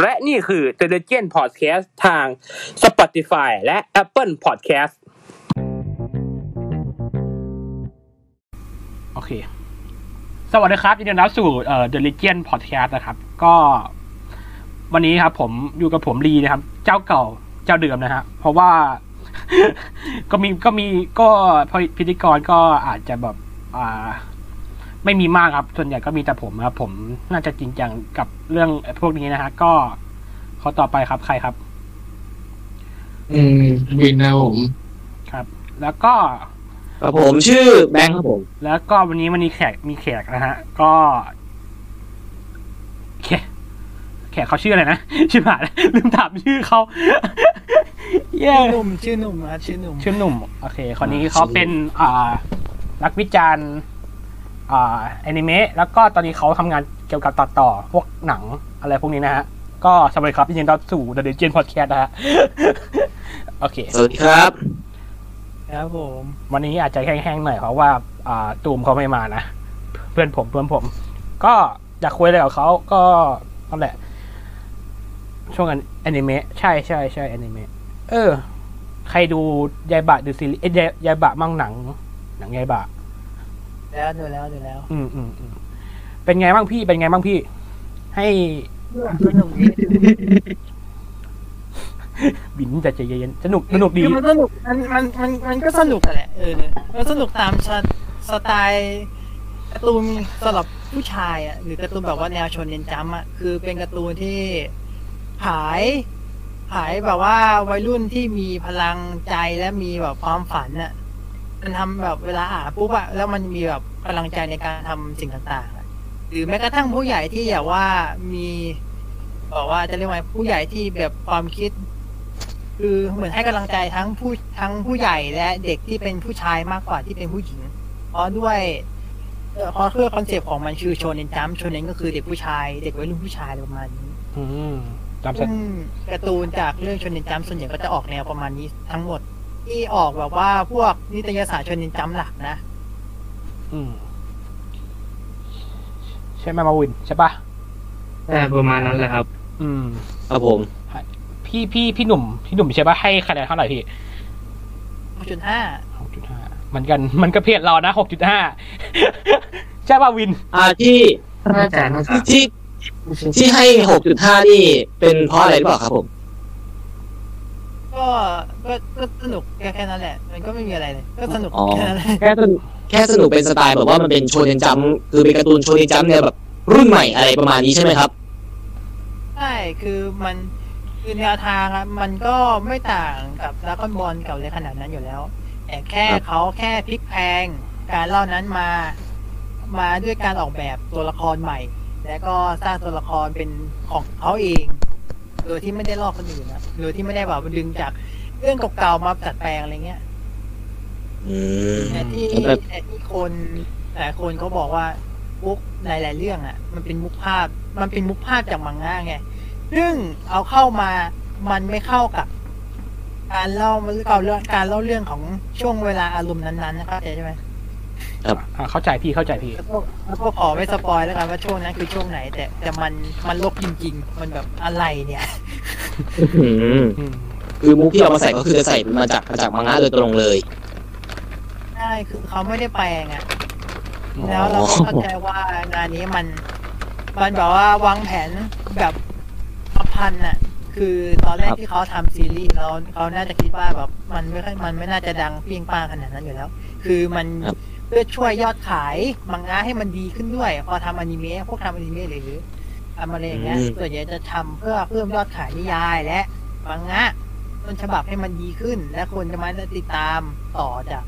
และนี่คือ The Legend Podcast ทาง Spotify และ Apple Podcast โอเค สวัสดีครับยินดีต้อนรับสู่เอ่อ The Legend Podcast นะครับ ก็ วันนี้ครับผมอยู่กับผมลีนะครับ เจ้าเก่าเจ้าเดิมนะฮะเพราะว่า ก็มีก็มีก็พิธีกรก็อาจจะแบบ อ่า ไม่มีมากครับ ส่วนใหญ่ก็มีแต่ผมครับ ผมน่าจะจริงจังกับเรื่องพวกนี้นะฮะ ก็ขอต่อไปครับใครครับ อืมวินนะผมครับ แล้วก็ครับผมชื่อแบงค์ครับผม แล้วก็วันนี้วันนี้แขกมีแขกนะฮะ ก็แขกแขกเขาชื่ออะไรนะชื่อหมาเลยลืมถามชื่อเขาเย้หนุ่มชื่อหนุ่มครับชื่อหนุ่มชื่อหนุ่ม โอเคคนนี้เขาเป็นอ่านักวิจารณ์อ่า แอนิเมะแล้วก็ตอนนี้เขาทำงานเกี่ยวกับตัดต่อพวกหนังอะไรพวกนี้นะฮะ ก็สวัสดีครับยินดีต้อนรับสู่ The Legend Podcast นะฮะ โอเค สวัสดีครับ ครับผม วันนี้อาจจะแห้งๆหน่อยเพราะว่าอ่าตูมเขาไม่มานะ เพื่อนผมเพื่อนผม ก็อยากคุยอะไรกับเขาก็นั่นแหละ ช่วงกันแอนิเมะใช่ใช่ใช่แอนิเมะเออ ใครดูยายบะดูซีรีส์เอ้ยยายยายบะมั่งหนัง หนังยายบะ แล้วดูแล้วดูแล้ว อืมอืมอืมเป็นไงบ้างพี่เป็นไงบ้างพี่ ให้สนุกดีบินแต่ใจเย็นๆสนุกสนุกดี คือมันสนุกมันมันมันมันก็สนุกอะแหละเออมันสนุกตามสสไตล์การ์ตูนสำหรับผู้ชายอะหรือการ์ตูนแบบว่าแนวชนเน้นจำอะคือเป็นการ์ตูนที่ขายขายแบบว่าวัยรุ่นที่มีพลังใจและมีแบบความฝันอะ มันทำแบบเวลาอ่านปุ๊บอะแล้วมันมีแบบพลังใจในการทำสิ่งต่างๆอะหรือแม้กระทั่งผู้ใหญ่ที่อยากว่ามีบอกว่าจะเรียกว่าผู้ใหญ่ที่แบบความคิด คือเหมือนให้กำลังใจทั้งผู้ทั้งผู้ใหญ่และเด็กที่เป็นผู้ชายมากกว่าที่เป็นผู้หญิง เพราะด้วยเอ่อเพราะเพื่อคอนเซปต์ของมันคือโชเนนจัมโชเนนก็คือเด็กผู้ชาย เด็กวัยรุ่นผู้ชายอะไรประมาณนี้ อืมจำสัซึ่งการ์ตูนจากเรื่องโชเนนจัมส่วนใหญ่ก็จะออกแนวประมาณนี้ทั้งหมด ที่ออกแบบว่าพวกนิตยสารโชเนนจัมหลักนะ อืม ใช่ไหมมาวิน ใช่ปะแต่ประมาณนั้นแหละครับ อืมครับผม พี่พี่พี่หนุ่ม พี่หนุ่มใช่ปะให้คะแนนเท่าไหร่พี่6.5หกจุดห้ามันกันมันก็เพจเรานะหกจุดห้าใช่ป่ะวิน อ่าที่น่าจะน่าจะที่ที่ให้หกจุดห้านี่เป็นเพราะอะไรหรือเปล่าครับผม ก็ก็ก็สนุกแค่แค่นั้นแหละ มันก็ไม่มีอะไรเลย ก็สนุกอ๋อ แค่นั้นแหละ แค่สนุกแค่สนุกเป็นสไตล์แบบว่ามันเป็นโชเนนจัมป์คือเป็นการ์ตูนโชเนนจัมป์เนี่ยแบบรุ่นใหม่อะไรประมาณนี้ใช่ไหมครับ ใช่ คือมันคือแนวทางอะมันก็ไม่ต่างกับดราก้อนบอลเก่าเลยขนาดนั้นอยู่แล้ว แต่แค่ครับ เขาแค่พลิกแพลงการเล่านั้นมา มาด้วยการออกแบบตัวละครใหม่ แล้วก็สร้างตัวละครเป็นของเขาเอง โดยที่ไม่ได้ลอกคนอื่นนะโดยที่ไม่ได้แบบดึงจากเรื่องเก่าๆมาจัดแปลงอะไรเงี้ยอืมแต่ที่แบบแต่ที่คนหลายคนเขาบอกว่ามุกหลายๆเรื่องอะ มันเป็นมุกภาพ มันเป็นมุกภาพจากมังงะไงซึ่งเอาเข้ามามันไม่เข้ากับ การเล่าเก่าเรื่องการเล่าเรื่องของช่วงเวลาอารมณ์นั้นๆนะครับใช่ไหม อ่าเข้าใจพี่เข้าใจพี่ แล้วก็แล้วก็ขอไม่สปอยแล้วกันว่าช่วงนั้นคือช่วงไหน แต่แต่มันมันลบจริง ๆ มันแบบอะไรเนี่ย อืมอืม คือมุกที่เอามาใส่ก็คือจะใส่มาจากมาจากมังงะโดยตรงเลย ใช่คือเขาไม่ได้แปลงอะแล้วเราก็เข้าใจว่างานนี้มันมันแบบว่าวางแผนแบบประพันธ์น่ะคือตอนแรกครับ ที่เขาทำซีรีส์เราเขาน่าจะคิดว่าแบบมันไม่ค่อยมันไม่น่าจะดังเปรี้ยงป้างขนาดนั้นอยู่แล้ว คือมันเพื่อช่วยยอดขายมังงะให้มันดีขึ้นด้วย พอทำอนิเมะพวกทำอนิเมะหรือทำอะไรอย่างเงี้ยส่วนใหญ่จะทำเพื่อเพิ่มยอดขายนิยายและมังงะต้นฉบับให้มันดีขึ้น และคนจะมาติดตามต่อจาก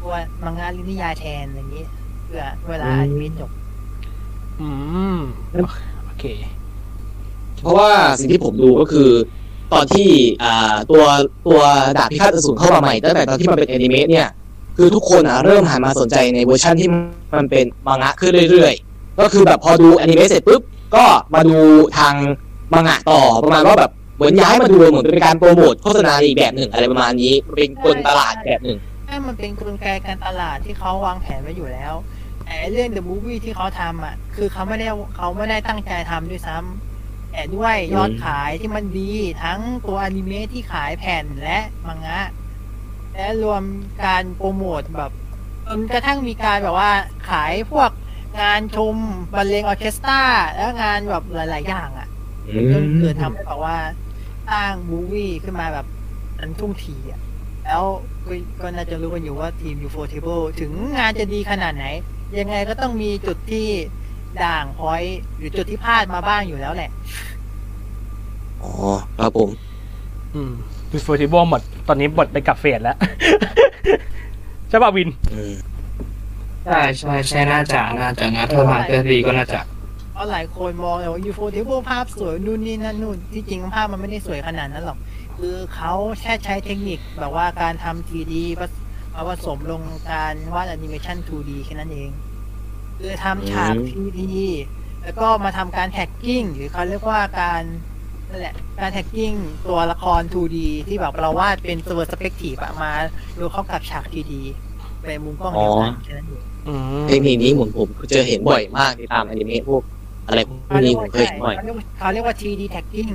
ตัวมังงะหรือนิยายแทนอย่างนี้เพื่อเวลาอนิเมะจบ อืมโอเค เพราะว่าสิ่งที่ผมดูก็คือตอนที่อ่าตัวตัวดาบพิฆาตอสูรเข้ามาใหม่ตั้งแต่ตอนที่มันเป็นแอนิเมะเนี่ย คือทุกคนอะเริ่มหันมาสนใจในเวอร์ชันที่มันเป็นมังงะขึ้นเรื่อยๆ ก็คือแบบพอดูแอนิเมะเสร็จปุ๊บก็มาดูทางมังงะต่อประมาณว่าแบบเหมือนย้ายมาดูเหมือนเป็นการโปรโมทโฆษณาอีกแบบหนึ่งอะไรประมาณนี้เป็นกลตลาดแบบหนึ่งถ้ามันเป็นกลไกการตลาดที่เขาวางแผนไว้อยู่แล้วแต่เรื่อง The Movie ที่เขาทำอะ คือเขาไม่ได้เขาไม่ได้ตั้งใจทำด้วยซ้ำแต่ด้วยยอดขายที่มันดีทั้งตัวอนิเมะที่ขายแผ่นและมังงะ และรวมการโปรโมทแบบจนกระทั่งมีการแบบว่าขายพวกงานชมบรรเลงออร์เคสตราแล้วงานแบบหลาย ๆ อย่างอะอืจนเกิดมทำให้แบบว่าสร้างมูวี่ขึ้นมาแบบอันทุ่งทีอะ แล้วก็ก็น่าจะรู้กันอยู่ว่าทีม UFO Table ถึงงานจะดีขนาดไหน ยังไงก็ต้องมีจุดที่ด่างพอยต์หรือจุดที่พลาดมาบ้างอยู่แล้วแหละ อ๋อ ครับผม อืมดูฟูทิโบหมด ตอนนี้บทไปกับเฟดแล้ว ใช่ป่ะวินอืมใช่ใช่ใช่น่าจะน่าจะนะถ้ามาเกินดีก็น่าจะเพราะหลายคนมองเลยว่า Ufotable ภาพสวยนู่นนี่นั่นนู่นที่จริงภาพมันไม่ได้สวยขนาดนั้นหรอก คือเขาแค่ใช้เทคนิคแบบว่าการทำ 3D ผสมผสมลงการวาดแอนิเมชัน 2D แค่นั้นเอง คือทำฉาก 3D แล้วก็มาทำการ tracking หรือเขาเรียกว่าการ นั่นแหละการ tracking ตัวละคร 2D ที่แบบเราวาดเป็นตัว perspective มาดูเข้ากับฉาก 3D เป็นมุมกล้องเดียวกันแค่นั้นเองอืมเทคนิคนี้ผมผมเจอเห็นบ่อยมากในตามอนิเมะพวกอะไรพวกเขาเรีนี้ยกผมว่าเคยเห็นบ่อย เขาเรียกว่าเขาเรียกว่า 3D tagging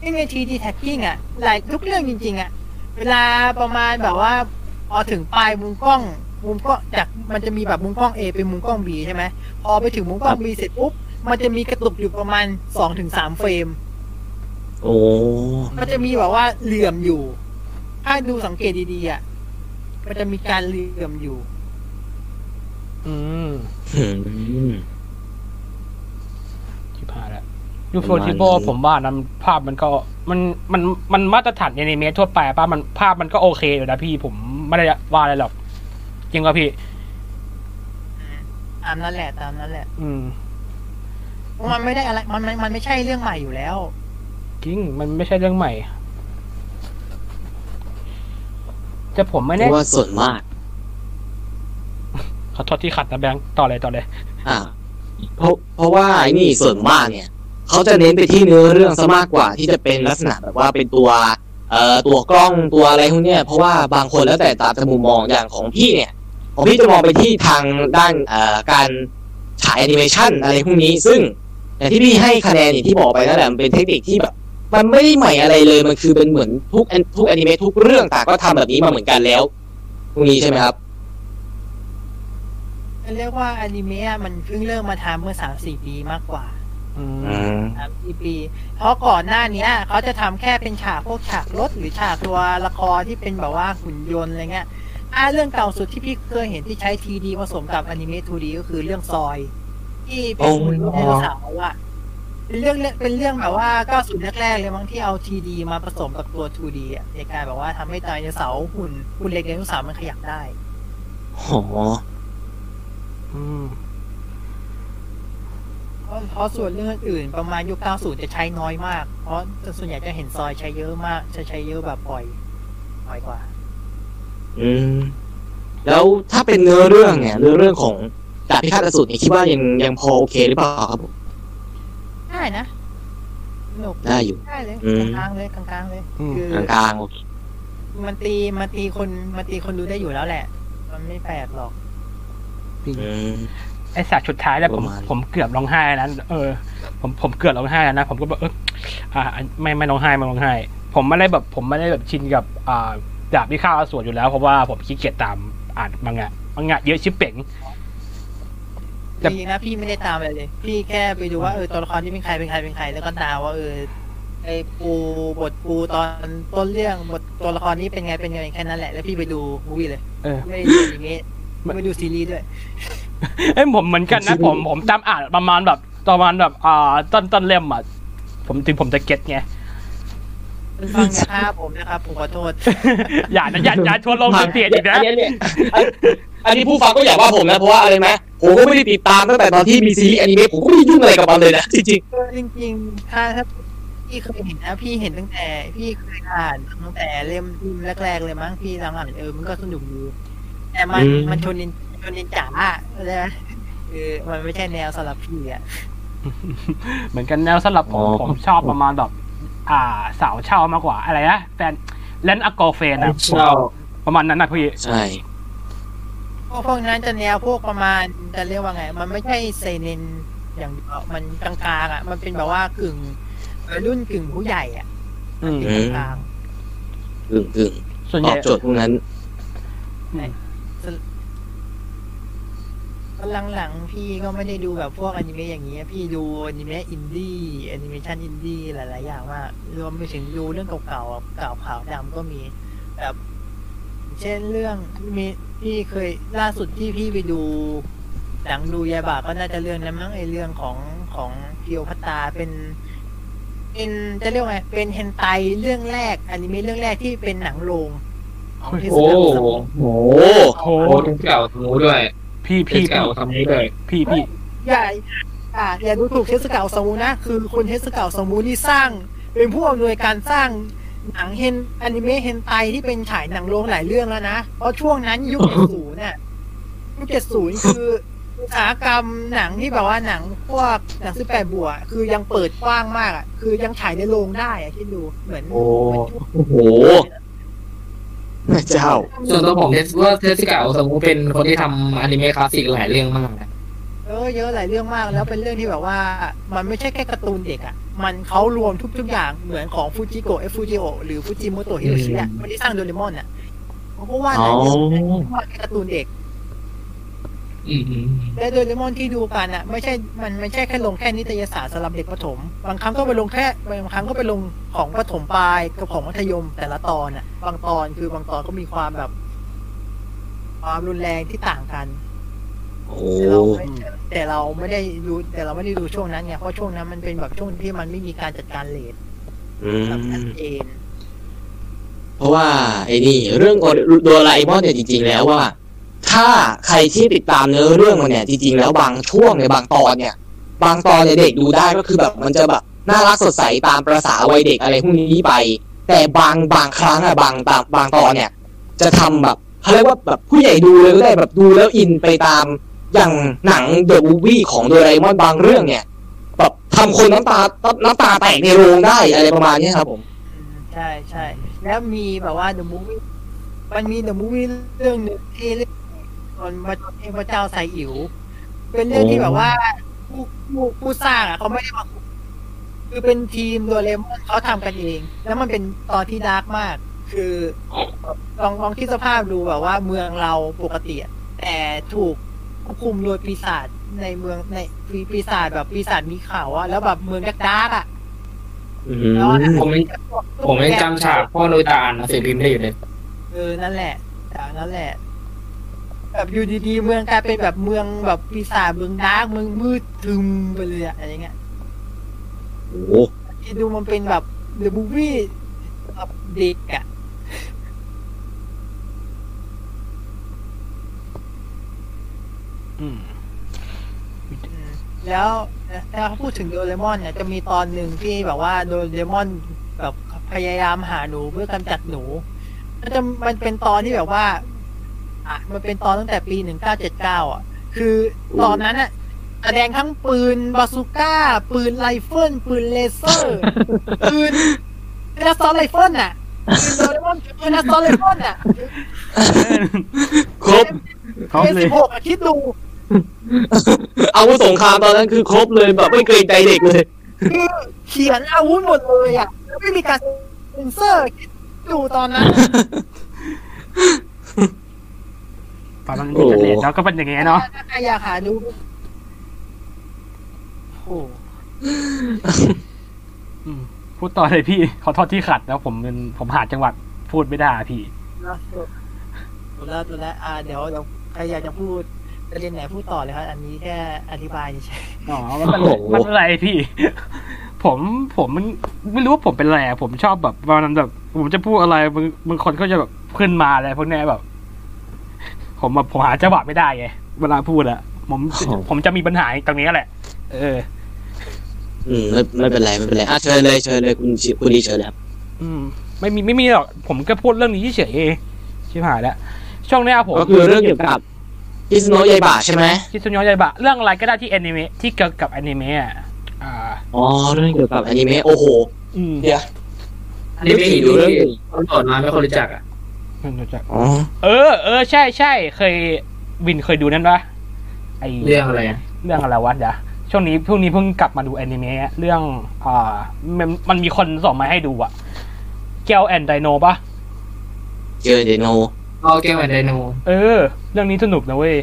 ที่ใน 3D tagging อะหลายทุกเรื่องจริง ๆ อะ เวลาประมาณแบบว่าพอถึงปลายมุมกล้อง มุมกล้องจากมันจะมีแบบมุมกล้อง A เป็นมุมกล้อง B ใช่ไหมพอไปถึงมุมกล้อง B เสร็จปุ๊บ มันจะมีกระตุกอยู่ประมาณ 2-3 เฟรม โอ้มันจะมีแบบว่าเหลื่อมอยู่ ถ้าดูสังเกตดีๆอะมันจะมีการเหลื่อมอยู่ อืมอืมที่ผ่านแล้วยูโฟประมาณทิโบนี้ผมว่านั้นภาพมันก็ มันมันมันมาตรฐานอนิเมะทั่วไปป่ะมันภาพมันก็โอเคอยู่นะพี่ผมไม่ได้ว่าอะไรหรอก จริงป่ะพี่ตามนั้นแหละตามนั้นแหละ อืมเพราะมันไม่ได้อะไรมันมันมันไม่ใช่เรื่องใหม่อยู่แล้ว จริง มันไม่ใช่เรื่องใหม่แต่ผมไม่เพแน่ราะว่าส่วนมาก ขอโทษที่ขัดนะแบงค์ต่อเลยต่อเลย อ่า เพราะเพราะว่าไอ้นี่ส่วนมากเนี่ย เขาจะเน้นไปที่เนื้อเรื่องซะมากกว่าที่จะเป็นลักษณะแบบว่าเป็นตัวเอ่อตัวกล้องตัวอะไรพวกเนี้ยเพราะว่าบางคนแล้วแต่ตามมุมมองอย่างของพี่เนี่ยของพี่จะมองไปที่ทางด้านเอ่อการฉายแอนิเมชันอะไรพวกนี้ ซึ่งอย่างที่พี่ให้คะแนนอย่างที่บอกไปนั่นแหละมันเป็นเทคนิคที่แบบ มันไม่ได้ใหม่อะไรเลยมันคือเป็นเหมือนทุกแอนทุกแอนิเมะทุกเรื่องต่างก็ทำแบบนี้มาเหมือนกันแล้วพวกนี้ใช่ไหมครับเรียกว่าอนิเมะมันเพิ่งเริ่มมาทำเมื่อสามสี่ปีมากกว่าอืมอืมสามสี่ปี เพราะก่อนหน้าเนี้ยเขาจะทำแค่เป็นฉากพวกฉากรถหรือฉากตัวละครที่เป็นแบบว่าหุ่นยนต์อะไรเงี้ยอ่าเรื่องเก่าสุดที่พี่เคยเห็นที่ใช้ 3D ผสมกับอนิเมะ 2D ก็คือเรื่องซอย ที่เป็นหุ่นยนต์ไดโนเสาร์อะ เป็นเรื่องเป็นเรื่องแบบว่าก้าสุดแรกๆเลยมั้งที่เอา 3D มาผสมกับตัว 2D อะในการแบบว่าทำให้ไดโนเสาร์หุ่นหุ่นเล็กไดโนเสาร์มันขยับได้อ๋ออืม เพราะเพราะส่วนเรื่องอื่นประมาณยุค 90 จะใช้น้อยมาก เพราะส่วนใหญ่จะเห็นซอยใช้เยอะมาก จะใช้เยอะแบบบ่อยบ่อยกว่า อืม แล้วถ้าเป็นเนื้อเรื่องเนี่ยเนื้อเรื่องของดาบพิฆาตอสูรเนี่ยคิดว่ายังยังพอโอเคหรือเปล่าครับผม ได้นะสนุกได้อยู่ ได้เลยอืม กลางๆเลยกลางๆเลย อืม คือกลางๆโอเคมันตีมันตีคนมันตีคนดูได้อยู่แล้วแหละ มันไม่แปลกหรอก อืม ไอฉากสุดท้ายแล้วผมประมาณ ผมเกือบร้องไห้นะเออ ผมผมเกือบร้องไห้แล้วนะผมก็แบบเอออ่าไม่ไม่ร้องไห้ไม่ร้องไห้ ผมไม่ได้แบบ ผมไม่ได้แบบชินกับอ่าดาบที่ข้าวสวนอยู่แล้วเพราะว่าผมขี้เกียจตามอ่านมังงะมังงะเยอะชิบเป๋ง แต่ จริงๆนะพี่ไม่ได้ตามอะไรเลย พี่แค่ไปดูว่าเออตัวละครที่เป็นใครเป็นใครเป็นใคร แล้วก็ตามว่าเออไอปูบทปูตอนต้นเรื่องบทตัวละครนี้เป็นไงเป็นไงแค่นั้นแหละ แล้วพี่ไปดูมูวี่เลย เออ ไม่ได้ดูอนิเมะไม่ดูซีรีส์ด้วย เอ้ยผมเหมือนกันนะผมผมจำอ่านประมาณแบบประมาณแบบอ่าต้นต้นเล่มอะผมถึงผมจะเก็ตไง ฟังนะครับผมนะครับผมขอโทษ อย่านะอย่าอย่าชวนลงเสียดอีกนะ อันนี้เนี่ยอันอันนี้ผู้ฟังก็อย่าว่าผมนะเพราะว่าอะไรไหมผมก็ไม่ได้ติดตามตั้งแต่ตอนที่มีซีรีส์อนิเมะผมก็ไม่ได้ยุ่งอะไรกับมันเลยนะจริงจริงๆถ้าถ้าพี่เคยเห็นนะพี่เห็นตั้งแต่ พี่เคยอ่านตั้งแต่เล่มแรกๆเลยมั้งพี่หลังอ่านเออมันก็สนุกดีแต่มันมันชนนินชนนินจ๋าใช่ไหมคือมันไม่ใช่แนวสำหรับพี่อะเหมือนกันแนวสำหรับผมผมชอบประมาณแบบ อ่าสาวเช่ามากกว่าอะไรนะแฟนเล่นอากอเฟนอะเช่าประมาณนั้นนะพี่ๆใช่พวกพวกนั้นจะแนวพวกประมาณจะเรียกว่าไง มันไม่ใช่เซเนนอย่างเดียวมันกลางๆอะ มันเป็นแบบว่ากึ่งวัยรุ่นกึ่งผู้ใหญ่อะอืมกึ่งกลางกึ่งกึ่งส่วนตใหอญ่บโจทย์พวกนั้น หลังๆพี่ก็ไม่ได้ดูแบบพวกอนิเมะอย่างเงี้ยพี่ดูอนิเมะอินดี้แอนิเมชันอินดี้หลายๆอย่างมากรวมไปถึงดูเรื่องเก่าๆอะเก่าขาวดำก็มีแบบเช่นเรื่องมีพี่เคยล่าสุดที่พี่ไปดูหนังดูยายบาก็น่าจะเรื่องนั้นมั้งไอเรื่องของของเกียวพัตตาเป็นเป็นจะเรียกว่าไงเป็นเฮนไตเรื่องแรกอนิเมะเรื่องแรกที่เป็นหนังโรงของเทศโอ้กาลโหโอ้โหโอ้ถึงเก่าทำนู้ด้วย พี่พี่พี่เก่าทำนี้เลยพี่พี่อย่าอ่าอย่าดูถูกเทสกาสมูนะ คือคนเทสกาสมูนี่สร้าง เป็นผู้อำนวยการสร้างหนังเฮนอนิเมะเฮนไตที่เป็นฉายหนังโรงหลายเรื่องแล้วนะ เพราะช่วงนั้นยุค70น่ะยุค70คืออุตสาหกรรมหนังที่แบบว่าหนังพวกหนัง18บวกคือยังเปิดกว้างมากอะคือยังฉายในโรงได้อะคิดดูเหมือนโอ้โอ้ โหแม่เจ้า ส่วนตัวผมเทสว่าเทสเก่าสมมติเป็นคนที่ทำอนิเมะคลาสสิกหลายเรื่องมากนะเออเยอะหลายเรื่องมากแล้วเป็นเรื่องที่แบบว่า มันไม่ใช่แค่การ์ตูนเด็กอะ มันเขารวมทุกๆอย่างเหมือนของฟูจิโกะเอฟฟูจิโอหรือฟูจิโมโตะฮิโรชิอะไม่ได้สร้างโดเรมอนอะเพราะว่าหลายเรื่องว่าแค่การ์ตูนเด็กอืมอืม และโดเรมอนที่ดูกันอะ ไม่ใช่มันไม่ใช่แค่ลงแค่นิตยสารสำหรับเด็กประถม บางครั้งก็ไปลงแค่บางครั้งก็ไปลงของประถมปลายกับของมัธยมแต่ละตอนอะ บางตอนคือบางตอนก็มีความแบบ ความรุนแรงที่ต่างกันโอ้แต่เราไม่แต่เราไม่ได้ดูแต่เราไม่ได้ดูช่วงนั้นไงเพราะช่วงนั้นมันเป็นแบบช่วงที่มันไม่มีการจัดการเลทอืแบบชัดมเจนเพราะว่าไอ้นี่ เรื่องโดราเอมอนเนี่ยจริง ๆ แล้วว่า ถ้าใครที่ติดตามเนื้อเรื่องมันเนี่ยจริงๆแล้วบางช่วงในบางตอนเนี่ย บางตอนเนี่ยเด็กดูได้ก็คือแบบมันจะแบบน่ารักสดใสตามประษาวัยเด็กอะไรพวกนี้ไป แต่บางบางครั้งอะบางตามบางตอนเนี่ย จะทำแบบเขาเรียกว่าแบบผู้ใหญ่ดูเลยก็ได้แบบดูแล้วอินไปตามอย่างหนังเดอะมูวี่ของโดเอมอนบางเรื่องเนี่ยแบบทำคนน้ำตาน้ำตาแตกในโรงได้อะไรประมาณนี้ครับผมใช่ใช่แล้วมีแบบว่า The Movie มันมี The Movie เรื่องหนึ่งที่ เรื่องคนมาเทพเจ้าไซอิ๋วเป็นเรื่องที่แบบว่าผู้ผู้ผู้สร้างอะเขาไม่ได้มาคือเป็นทีมโดเรมอนเขาทำกันเอง แล้วมันเป็นตอนที่ดาร์กมาก คือลองลองคิดสภาพดูแบบว่าเมืองเราปกติอะแต่ถูกควบคุมโดยปีศาจในเมืองในปีปีศาจแบบปีศาจมีเขาอะแล้วแบบเมือง dark ๆอะอืมผมยังผมยังจำฉากพ่อโนบิตาอ่านหนังสือพิมพ์ได้อยู่เลยเออนั่นแหละจากนั้นแหละ แบบอยู่ดีๆเมืองกลายเป็นแบบเมืองแบบปีศาจเมือง dark เมืองมืดทึมไปเลยอะอะไรเงี้ยโอ้โหที่ดูมันเป็นแบบ the movie แบบเด็กอะอืมอืม แล้วถ้าพูดถึงโดเรมอนเนี่ยจะมีตอนหนึ่งที่แบบว่าโดเรมอนแบบพยายามหาหนูเพื่อกำจัดหนูมันจะมันเป็นตอนที่แบบว่า อะมันเป็นตอนตั้งแต่ปีหนึ่งเก้าเจ็ดเก้าอะ คือตอนนั้นอะแสดงทั้งปืนบาซูก้า ปืนไรเฟิลปืนเลเซอร์ ปืน assault rifle น่ะปืนโดเรมอนปืน assault rifle น่ะครบเขาเอเลสิบหกคิดดูอาวุธสงครามตอนนั้นคือครบเลยแบบไม่เกรงใจเด็กเลยคือเขียนอาวุธหมดเลยอะแล้วไม่มีการเซ็นเซอร์คิดดูตอนนั้น ตอนนั้นอินเทอร์เน็ตแล้วก็เป็นอย่างเงี้ยเนาะถ้าใครอยากหาดูโอ้โหอืมพูดต่อเลยพี่ขอโทษที่ขัดแล้วผมเป็นผมหาจังหวะพูดไม่ได้พี่แล้วตัวแล้วตัวแล้วอ่าเดี๋ยวเดี๋ยวใครอยากจะพูดประเด็นไหนพูดต่อเลยครับ อันนี้แค่อธิบายเฉยอ๋อมันเป็นโอ้โหมันเป็นไรพี่ ผมผมมันไม่รู้ว่าผมเป็นอะไรอะผมชอบแบบวันนั้นแบบ ผมจะพูดอะไรบางบางคนก็จะแบบขึ้นมาอะไรพวกเนี้ยแบบ ผมแบบผมหาจังหวะไม่ได้ไงเวลาพูดอะผมผมจะมีปัญหาตรงนี้แหละ เออ อืมไม่ไม่เป็นไรไม่เป็นไรอะเชิญเลยเชิญเลยคุณชิคุณดีเชิญเลยครับอืม ไม่มีไม่มีหรอกผมก็พูดเรื่องนี้เฉยๆชิบหายแล้วช่วงเนี้ยผมก็คือเรื่องเกี่ยวกับอิสโนะยายบะใช่ไหมคิดสุนยอยใหญ่บะเรื่องอะไรก็ได้ที่แอนิเมะที่เกี่ยวกับแอนิเมะอะอ่าอ๋อเรื่องเกี่ยวกับอนิเมะโอ้โหอืมเดี๋ยวอันนี้ไม่ดูเรื่องคนต่อนมาไม่คนรู้จักอะ อ๋อเออเออใช่ใช่เคยวินเคยดูนั่นปะไอเรื่องอะไรอะเรื่องอะไรวะเดี๋ยวช่วงนี้ช่วงนี้เพิ่งกลับมาดูแอนิเมะเรื่องอ่ามันมันมีคนส่งมาให้ดูอะเกลแอนไดโนปะเจอเดโนเอาเกมแอนไดโนเออ เรื่องนี้สนุกนะเว้ย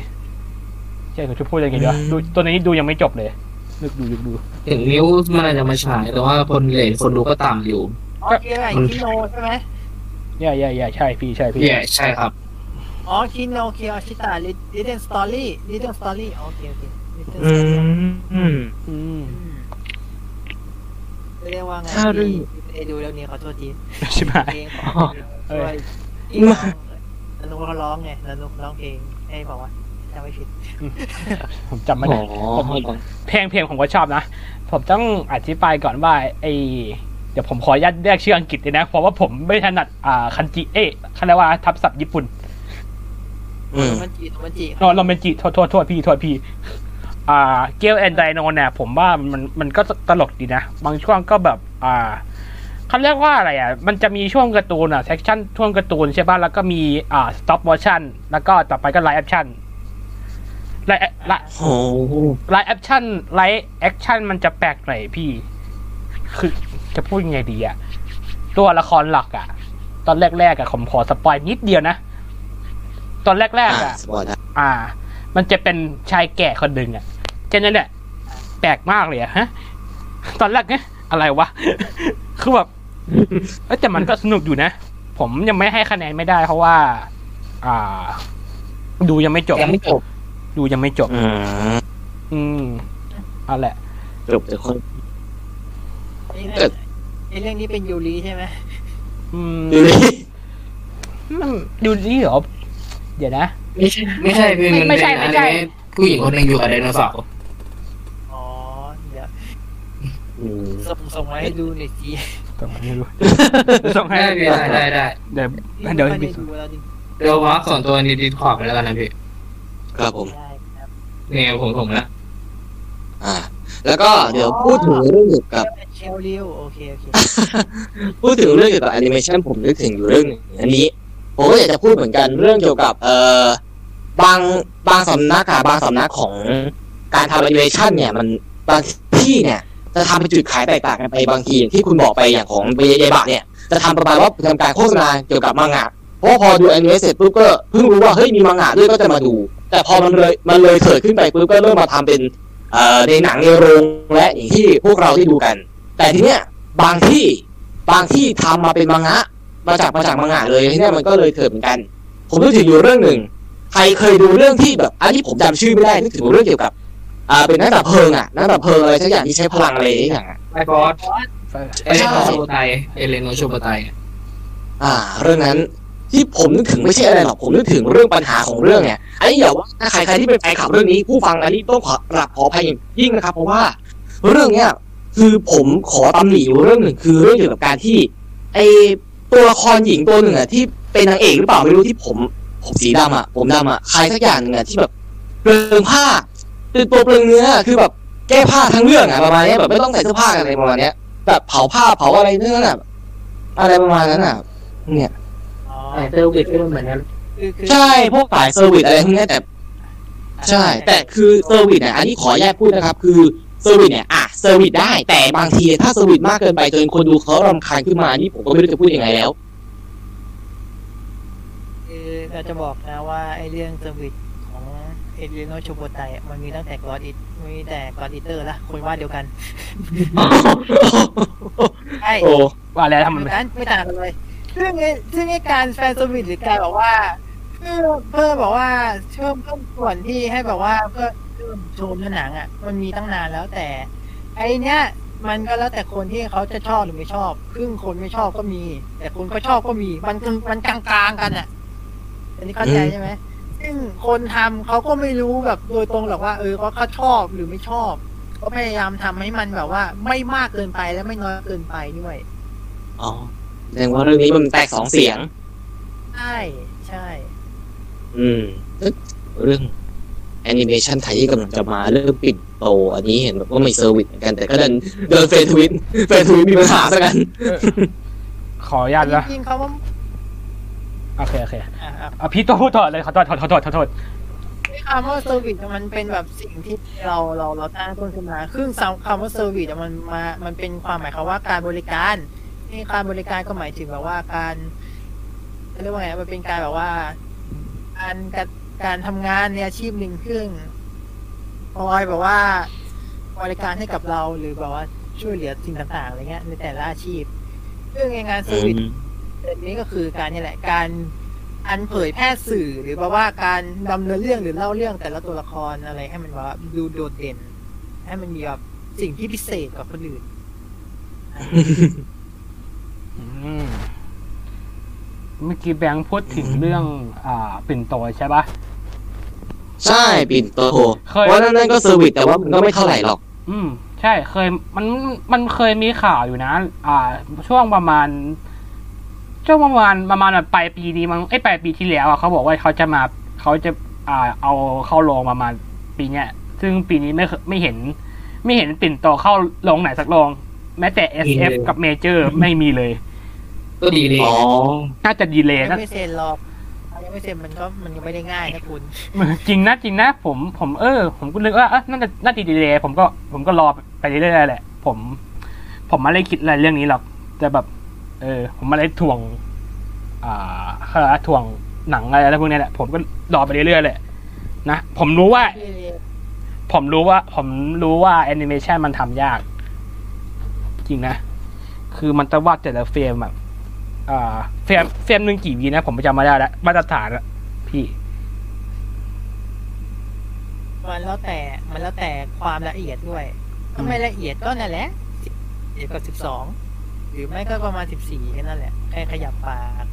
ใช่ผมจะพูดยังไงดีวะดูตัวนี้ดูยังไม่จบเลยนึกดูนึกดูถึงนิ้วมันอาจจะมาฉายแต่ว่าคนเลทคนดูก็ต่ำอยู่อ๋อเกมอะไรคิโนใช่ไหม ใช่ใช่ใช่ใช่พี่ใช่พี่เย่ใช่ครับ อ๋อคิโนเคียวชิตาลิลิเดนสตอรี่ลิเดนสตอรี่โอเคโอเค Little อื Story มอืมอืมอืมเรียกว่าไงถ้าเรื่องที่ไม่ได้ดูเรื่องนี้ขอโทษทีใช่ไหมเพลงของเอช่อวยอีกนนุเขาร้องไงนนุร้องเพลงให้บอกว่าจำไม่ผิดผมจำไม่อ๋ได้อเพลงเพลงผมก็ชอบนะ ผมต้องอธิบายก่อนว่าไอ เดี๋ยวผมขออนุญาตเรียกชื่ออังกฤษเลยนะ เพราะว่าผมไม่ถนัดอ่าคันจิเอ๊ะเขาเรียกว่าทับศัพท์ญี่ปุ่นอืมมันจีโนมันจีโนโรแมนจิโทษโทษโทษพี่โทษพี่ อ่า Gal and Dino เนี่ยผมว่ามันมันก็ตลกดีนะ บางช่วงก็แบบ อ่าเขาเรียกว่าอะไรอะ มันจะมีช่วงการ์ตูนอะเซ c ชั่นช่วงการ์ตูนใช่ป่ะแล้วก็มีอ่า stop motion แล้วก็ต่อไปก็ live action live live โอ้โห live action live action มันจะแปลกหน่อยพี่ คือ จะพูดยังไงดีอะตัวละครหลักอะตอนแรกๆอะผมขอ spoil นิดเดียวนะ ตอนแรกๆอะอะ spoil อะอ่า มันจะเป็นชายแก่คนหนึ่งอะแค่นั้นแหละแปลกมากเลยอะฮะ ตอนแรกเนี่ยอะไรวะ คือแบบเอ้ยแต่มันก็สนุกอยู่นะ ผมยังไม่ให้คะแนนไม่ได้เพราะว่า อ่า ดูยังไม่จบยังไม่จบ ดูยังไม่จบ อืมอืมเอาแหละจบแต่คนไอ้เกิเรื่อดง ไอ้เรื่องนี้เป็นยูริใช่ไหมอืมดูดิมันดูนี่เหรอเดี๋ยวนะไม่ใช่ไม่ใช่เป็นไม่ใช่ไม่ใช่เป็นอนิเมะผู้หญิงคนหนึ่งอยู่กับไดโนเสาร์อ๋อเดี๋ยวอืมส่งส่งมาให้ดูหน่อยสิส่งให้ดูส่งให้ได้พี่ได้ได้ได้เดี๋ยวเดี๋ยวไม่พี่ได้ดูแล้วดิเดี๋ยวว่าส่วนตัวใน Discord ไปแล้วกันนะพี่ครับผมได้ครับเนี่ยผมผมนะอ่า แล้วก็เดี๋ยวพูดถึงเรื่องเกี่ยวกับ service โอเคโอเคพูดถึงเรื่องเกี่ยวกับแอนิเมชันผมนึกถึงอยู่เรื่องหนึ่งอันนี้ผมก็อยากจะพูดเหมือนกันเรื่องเกี่ยวกับเอ่อบางบางสำนักอะบางสำนักของการทำแอนิเมชันเนี่ยมันบางที่เนี่ยจะทำเป็นจุดขายแตกต่างกันไปบางทีอย่างที่คุณบอกไปอย่างของเบยบะเนี่ยจะทำประมาณว่าทำการโฆษณาเกี่ยวกับมังงะเพราะว่าพอดูแอนิเมะเสร็จปุ๊บก็เพิ่งรู้ว่าเฮ้ยมีมังงะด้วยก็จะมาดู แต่พอมันเลยมันเลยเถิดขึ้นไปปุ๊บก็เริ่มมาทำเป็นเอ่อ ในหนังในโรงและอย่างที่พวกเราได้ดูกัน แต่ทีเนี้ยบางที่บางที่ทำมาเป็นมังงะมาจากมาจากมังงะเลยทีเนี้ยมันก็เลยเถิดเหมือนกัน ผมนึกถึงอยู่เรื่องหนึ่งใครเคยดูเรื่องที่แบบอันนี้ผมจำชื่อไม่ได้นึกถึงเรื่องเกี่ยวกับอ่าเป็นนักดับเพลิงอะนักดับเพลิงอะไรสักอย่างที่ใช้พลังอะไรอย่างเงี้ยไอบอสเอเลใช่โนโชโบไตเอเลโนโชโบไตอ่า เรื่องนั้น ที่ผมนึกถึงไม่ใช่อะไรหรอกผมนึกถึงเรื่องปัญหาของเรื่องเนี่ยอันนี้อย่าว่าใครใครที่เป็นแฟนคลับเรื่องนี้ผู้ฟังอันนี้ต้องขอราบขออภัยอย่างยิ่งนะครับ เพราะว่าเรื่องเนี้ยคือผมขอตำหนิอยู่เรื่องหนึ่งคือเรื่องเกี่ยวกับการที่ไอตัวละครหญิงตัวหนึ่งอะที่เป็นนางเอกหรือเปล่าไม่รู้ที่ผม ผมสีดำอะผมดำอะใครสักอย่างนึ่งอะที่แบบเปลืองผ้าเป็นตัวเปลืองเนื้อคือแบบแก้ผ้าทั้งเรื่องอะประมาณเนี้ยแบบไม่ต้องใส่เสื้อผ้าอะไรประมาณเนี้ยแบบเผาผ้าเผาอะไรเนื้อน่ะอะไรประมาณนั้นอะ เนี่ย อ๋อแต่ service ก็เหมือนกันคือคือใช่พวกสาย service อะไรพวกเนี้ยแต่ ใช่ แต่คือ service เนี่ยอันนี้ขอแยกพูดนะครับ คือ service เนี่ยอะ service ได้แต่บางทีถ้า service มากเกินไปจนคนดูเขารำคาญขึ้นมานี่ผมก็ไม่รู้จะพูดยังไงแล้วคือเราจะบอกนะว่าไอ้เรื่อง serviceของเอลิโนโชโบไตมันมีตั้งแต่กอดอิมีแต่กอดอิเตอร์ละคนว่าเดียวกันใช่โอ้ว่าแล้วทำเหมัมือนนกันไม่ต่างกันเลย ซึ่งไอ้ซึ่งไอ้การแฟนสวิตหรือการบอกว่าเพื่อเพื่อบอกว่าเพิ่มเพิ่มส่วนที่ให้แบบว่าเพื่อเพิ่มโชว์เนื้อหนังอะ มันมีตั้งนานแล้วแต่ ไอเนี้ยมันก็แล้วแต่คนที่เขาจะชอบหรือไม่ชอบ ครึ่งคนไม่ชอบก็มี แต่คนก็ชอบก็มี มันกึ่งมันกลางๆกันอะ อันนี้เข้าใจใช่ไหมซึ่งคนทำเขาก็ไม่รู้แบบโดยตรงหรอกว่า เออว่าเขาชอบหรือไม่ชอบ ก็พยายามทำให้มันแบบว่า ไม่มากเกินไปและไม่น้อยเกินไปด้วย อ๋อ แสดงว่าเรื่องนี้มันแตกสองเสียง ใช่ใช่ อืมเอ๊ะเรื่องแอนิเมชันไทยที่กำลังจะมาเรื่องปิ่นโต อันนี้เห็นแบบว่าไม่ service เหมือนกันแต่ก็โดนโดน Face Twit Face Twit มีปัญหาซะกันขออนุญาตนะจริงๆเขาว่าโอเคโอเคอะอะอะพี่ตัวพูดต่อเลยขอโทษขอโทษขอโทษขอโทษคำว่า service มันเป็นแบบสิ่งที่เราเราเราตั้งต้นขึ้นมาคือคำว่า service มันมา มันเป็นความหมายคำว่าการบริการ นี่การบริการก็หมายถึงแบบว่าการเรียกว่าไงมันเป็นการแบบว่า การการการทำงานในอาชีพหนึ่งครึ่งคอยแบบว่า บริการให้กับเราหรือแบบว่าช่วยเหลือสิ่งต่างๆอะไรเงี้ย ในแต่ละอาชีพ ซึ่งในงาน service นี้ก็คือการนี่แหละ การอันเผยแพร่สื่อหรือแบบว่าการดำเนินเรื่องหรือเล่าเรื่องแต่ละตัวละครอะไรให้มันแบบว่าดูโดดเด่น ให้มันมีแบบสิ่งที่พิเศษกว่าคนอื่น เมื่อกี้แบงค์พูดถึงเรื่อง อ่า ปิ่นโตใช่ปะ ใช่ปิ่นโตเคยเพราะนั่นนั่นก็ service แต่ว่ามันก็ไม่เท่าไหร่หรอก อืม ใช่ เคย มัน มันเคยมีข่าวอยู่นะ อ่า ช่วงประมาณ ช่วงประมาณ ประมาณแบบปลายปีนี้มั้งไอ้ยปลายปีที่แล้วอะเขาบอกว่าเขาจะมา เขาจะ อ่า เอาเข้าโรงประมาณปีเนี้ย ซึ่งปีนี้ไม่เคไม่เห็น ไม่เห็นปิ่นโตเข้าโรงไหนสักโรง แม้แต่ SF กับ Major ไม่มีเลย ก็ดีเลยอ๋อ น่าจะดีเลยยังนะไม่เซ็นหรอกยังไม่เซ็นมันก็มันก็ไม่ได้ง่ายนะคุณจริงนะจริงนะ ผมผมเออ ผมก็นึกว่าเออน่าจะน่าจะดีเลยผมก็ผมก็รอไปเรื่อยๆแหละ ผม ผมไม่ได้คิดอะไรเรื่องนี้หรอกแต่แบบ เออ ผมไม่ได้ถ่วง อ่าเขาเรียกว่าถ่วงหนังอะไรพวกนี้แหละผมก็รอไปเรื่อยๆแหละนะผมรู้ว่า ผมรู้ว่า ผมรู้ว่าแอนิเมชันมันทำยาก จริงนะ คือมันจะวาดแต่ละ frame แบบ อ่า frame frame หนึ่งกี่วีนะ ผมจำไม่ได้แล้วมาตรฐานอะพี่ มันแล้วแต่มันแล้วแต่ความละเอียดด้วยถ้าไม่ละเอียดก็นั่นแหละเอียดก็สิบสองหรือไม่ก็ประมาณสิบสี่แค่นั้นแหละแค่ขยับปาก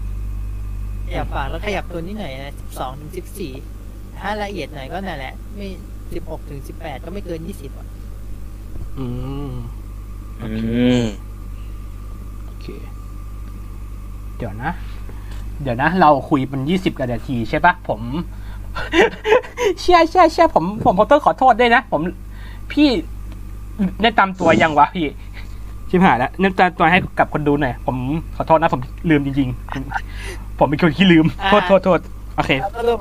ขยับปากแล้วขยับตัวนิดหน่อยนะสิบสองถึงสิบสี่ถ้าละเอียดหน่อยก็นั่นแหละ ไม่สิบหกถึงสิบแปดก็ไม่เกินยี่สิบอืม อืม โอเค เดี๋ยวนะ เดี๋ยวนะ เราคุยมันยี่สิบกว่านาทีใช่ปะผม เชื่อเชื่อเชื่อผมผมผมต้องขอโทษด้วยนะ ผมพี่ได้ตามตัวยังวะพี่ ชิบหายแล้วเน้นตามตัวให้กับคนดูหน่อย ผมขอโทษนะ ผมลืมจริงๆ ผมผมเป็นคนขี้ลืม โทษโทษโทษโอเคสรุป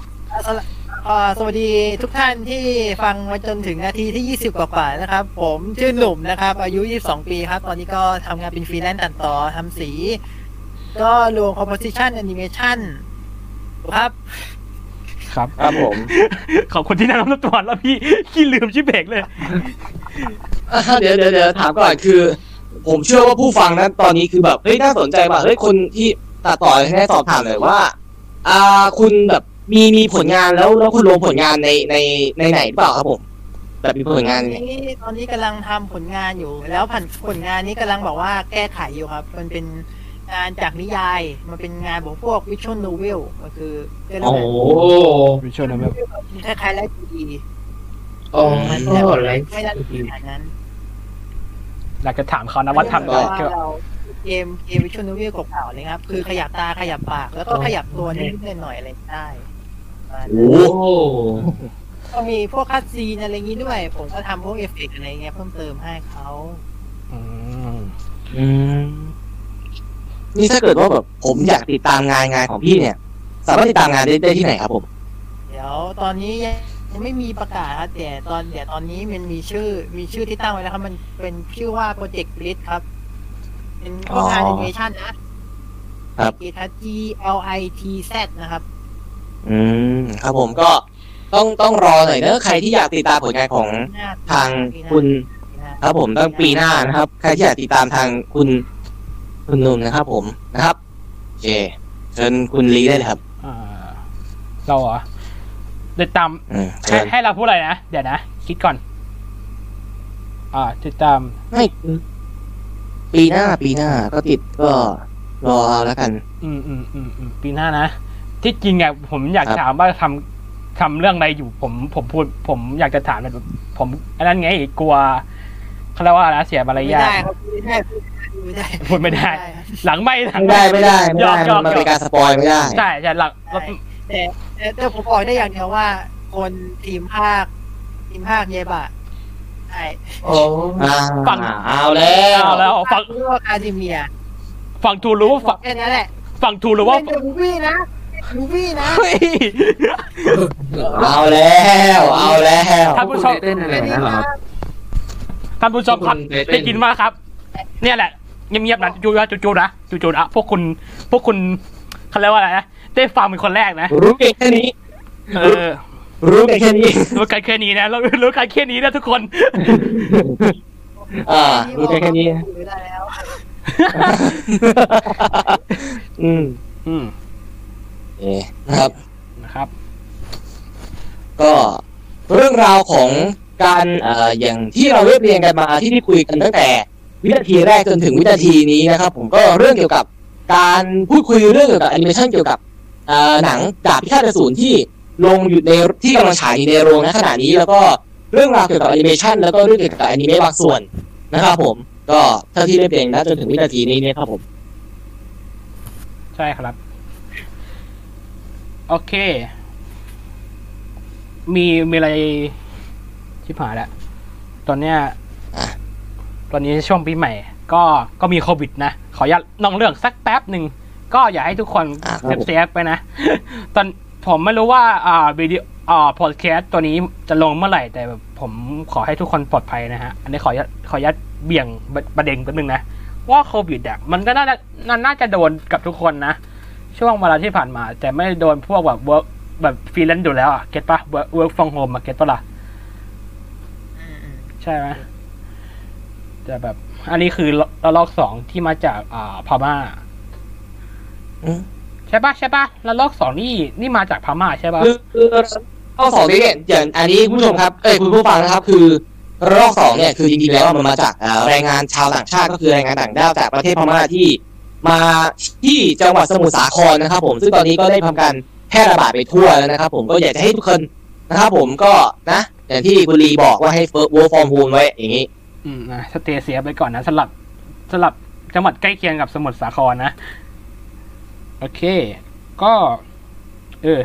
อ่าสวัสดีทุกท่านที่ฟังมาจนถึงนาทีที่ 20 กว่าๆนะครับ ผมชื่อหนุ่มนะครับ อายุ 22 ปีครับ ตอนนี้ก็ทำงานเป็นฟรีแลนซ์ตัดต่อทำสี ก็รวม composition animation ครับ ครับครับผม ขอบคุณที่แนะนำตัวแล้วพี่ขี้ลืมชิบเบกเลยอะเดี๋ยวเดี๋ยวเดี๋ยวถามก่อนคือ ผมเชื่อว่าผู้ฟังนะตอนนี้คือแบบเฮ้ยน่าสนใจว่ะเฮ้ยคนที่ตัดต่อให้สอบถามหน่อยว่า อ่าคุณแบบมีมีผลงานแล้วแล้วคุณลงผลงานในในในไหนหรือเปล่าครับผมแบบมีผลงานตอนในนี้ตอนนี้กำลังทำผลงานอยู่ แล้วผ่านผลงานนี้กำลังบอกว่าแก้ไขอยู่ครับ มันเป็น งานจากนิยาย มันเป็นงานของพวกวิชวลโนเวลมันคือเรียกโอ้ว่าโหวิชวลนะแบบคล้ายๆไลฟ์ทีโอ้ไม่ก็ไรไม่ได้ขนาดนั้นอยากจะถามเขานะว่าทำได้ว่าก็เราเกมเกม visual novel เก่าๆเลยครับ คือขยับตาขยับปาก แล้วก็ขยับตัวนิดๆหน่อยๆอะไรได้ประมาณนั้นโอ้โอ้ก็มีพวก cutscene อะไรอย่างนี้ด้วย ผมก็ทำพวกเอฟเฟกต์อะไรเงี้ยเพิ่มเติมให้เขาอืมอืม นี่ถ้าเกิดว่าแบบผมอยากติดตามงานงานของพี่เนี่ย สามารถติดตามงานได้ได้ที่ไหนครับผม เดี๋ยวตอนนี้ยังไม่มีประกาศครับแต่ตอนเดี๋ยวตอนนี้มันมีชื่อมีชื่อที่ตั้งไว้แล้วครับ มันเป็นชื่อว่าโปรเจกต์ Glitz ครับ เป็นพวกงานอ๋แออนิเมชันนะครับบ G L I T Z นะครับ อืมครับผมก็ต้องต้องรอหน่อยเนอะใครที่อยากติดตามผลงานของหน้ทางปีหน้คุณปีหน้าครับผมต้องปีหน้านะครับ ใครที่อยากติดตามทางคุณ คุณนุ่มนะครับ ผมนะครับโอเคเชิญคุณลีได้เลยครับอ่าเราเหรอติดตามอืมให้เชิญให้เราพูดอะไรนะ เดี๋ยวนะ คิดก่อน อ่าติดตามไม่ปีหน้าปีหน้าก็ติดก็รอเอาแล้วกัน อืมอืมอืมอืมปีหน้านะ ที่จริงอะผมอยากครับ ถามว่าทำทำเรื่องอะไรอยู่ผมผมพูด ผมอยากจะถามแบบผมอันนั้นไงกลัวเขาเรียกว่าอะไรนะเสียมารไม่ยาทได้ครับไม่ได้ ไม่ได้พูดไม่ได้ครับหลังไม่หลังไม่ได้ไม่ได้ไม่ได้ยอมมันยอมเป็นการสปอยไม่ได้ใช่ใช่หลังแต่แต่แต่ผมบอกได้อย่างเดียวว่า คนทีมภาค ทีมภาคเยบะใช่โอ้อ่าฝั่งเอาแล้วเอาแล้วฝั่งเรียกว่าคาซิเมียฝั่งทูรู้ว่าฝั่งแค่นั้นแหละฝั่งทูรู้ว่าเป็นเดอะมูฟวี่นะลูฟี่นะเฮ้ยเอาแล้วเอาแล้วท่านผู้ชมเต้นอะไรนะเหรอครับท่านผู้ชมครับคุณไปเต้นได้ยินมากครับ เนี่ยแหละ เงียบๆนะจูๆนะจูๆนะจูๆนะพวกคุณพวกคุณเขาเรียกว่าอะไรนะได้ฟังเป็นคนแรกนะรู้เพียงแค่นี้เออรู้เพียงแค่นี้รู้กันแค่นี้นะรู้รู้กันแค่นี้นะทุกคน อ่า รู้เพียงแค่นี้ได้แล้วอืมอืมเอ๊ะนะครับนะครับ ก็เรื่องราวของการเอ่ออย่างที่เราเรียบเรียงกันมาที่ได้คุยกันตั้งแต่ วินาทีแรกจนถึงวินาทีนี้นะครับ ผมก็เรื่องเกี่ยวกับการพูดคุยเรื่องเกี่ยวกับแอนิเมชันเกี่ยวกับหนังดาบพิฆาตอสูรที่ลงอยู่ในที่กำลังฉายในโรงณขณะนี้แล้วก็เรื่องราวเกี่ยวกับแอนิเมชันแล้วก็เรื่องเกี่ยวกับแอนิเมะบางส่วนนะครับผมก็เท่าที่เรียบเรียงนะจนถึงวินาทีนี้เนี่ยครับผม ใช่ครับ โอเค มีมีอะไรชิบหายแล้วตอนเนี้ย ตอนนี้ช่วงปีใหม่ ก็ก็มีโควิดนะขออนุญาตนอกเรื่องสักแป๊บหนึ่งก็อยากให้ทุกคนอะครับฟผม safe ไปนะ ตอนผมไม่รู้ว่าอ่าวิดีโออ่าพอดแคสต์ตัวนี้จะลงเมื่อไหร่ แต่แบบผมขอให้ทุกคนปลอดภัยนะฮะ อันนี้ขออนุญาตขออนุญาตเบี่ยงประเด็นแป๊บนึงนะ ว่าโควิดอะมันก็น่าจะน่าจะโดนกับทุกคนนะ ช่วงเวลาที่ผ่านมา แต่ไม่โดนพวกแบบ workแบบฟรีแลนซ์อยู่แล้วอะ get ปะ work from home อะ get ปะล่ะใช่ไหม แต่แบบ อันนี้คือระลอกสองที่มาจากอ่าพม่าอืมใช่ปะใช่ปะระลอกสองนี่นี่มาจากพม่าใช่ปะคือคือข้อสองนี้เนี่ยอย่างอันนี้คุณผู้ชมครับ เอ้ยคุณผู้ฟังนะครับ คือระลอกสองเนี่ยคือจริงๆแล้วมันมาจากเอ่อแรงงานชาวต่างชาติก็คือแรงงานต่างด้าวจากประเทศพม่าที่มาที่จังหวัดสมุทรสาครนะครับ ผมซึ่งตอนนี้ก็ได้ทำการแพร่ระบาดไปทั่วแล้วนะครับ ผมก็อยากจะให้ทุกคนนะครับผมก็นะ อย่างที่คุณลีบอกว่าให้ work from home ไว้อย่างนี้ อืมนะสเตเซียไปก่อนนะสลับสลับจังหวัดใกล้เคียงกับสมุทรสาครนะ โอเค ก็ เออ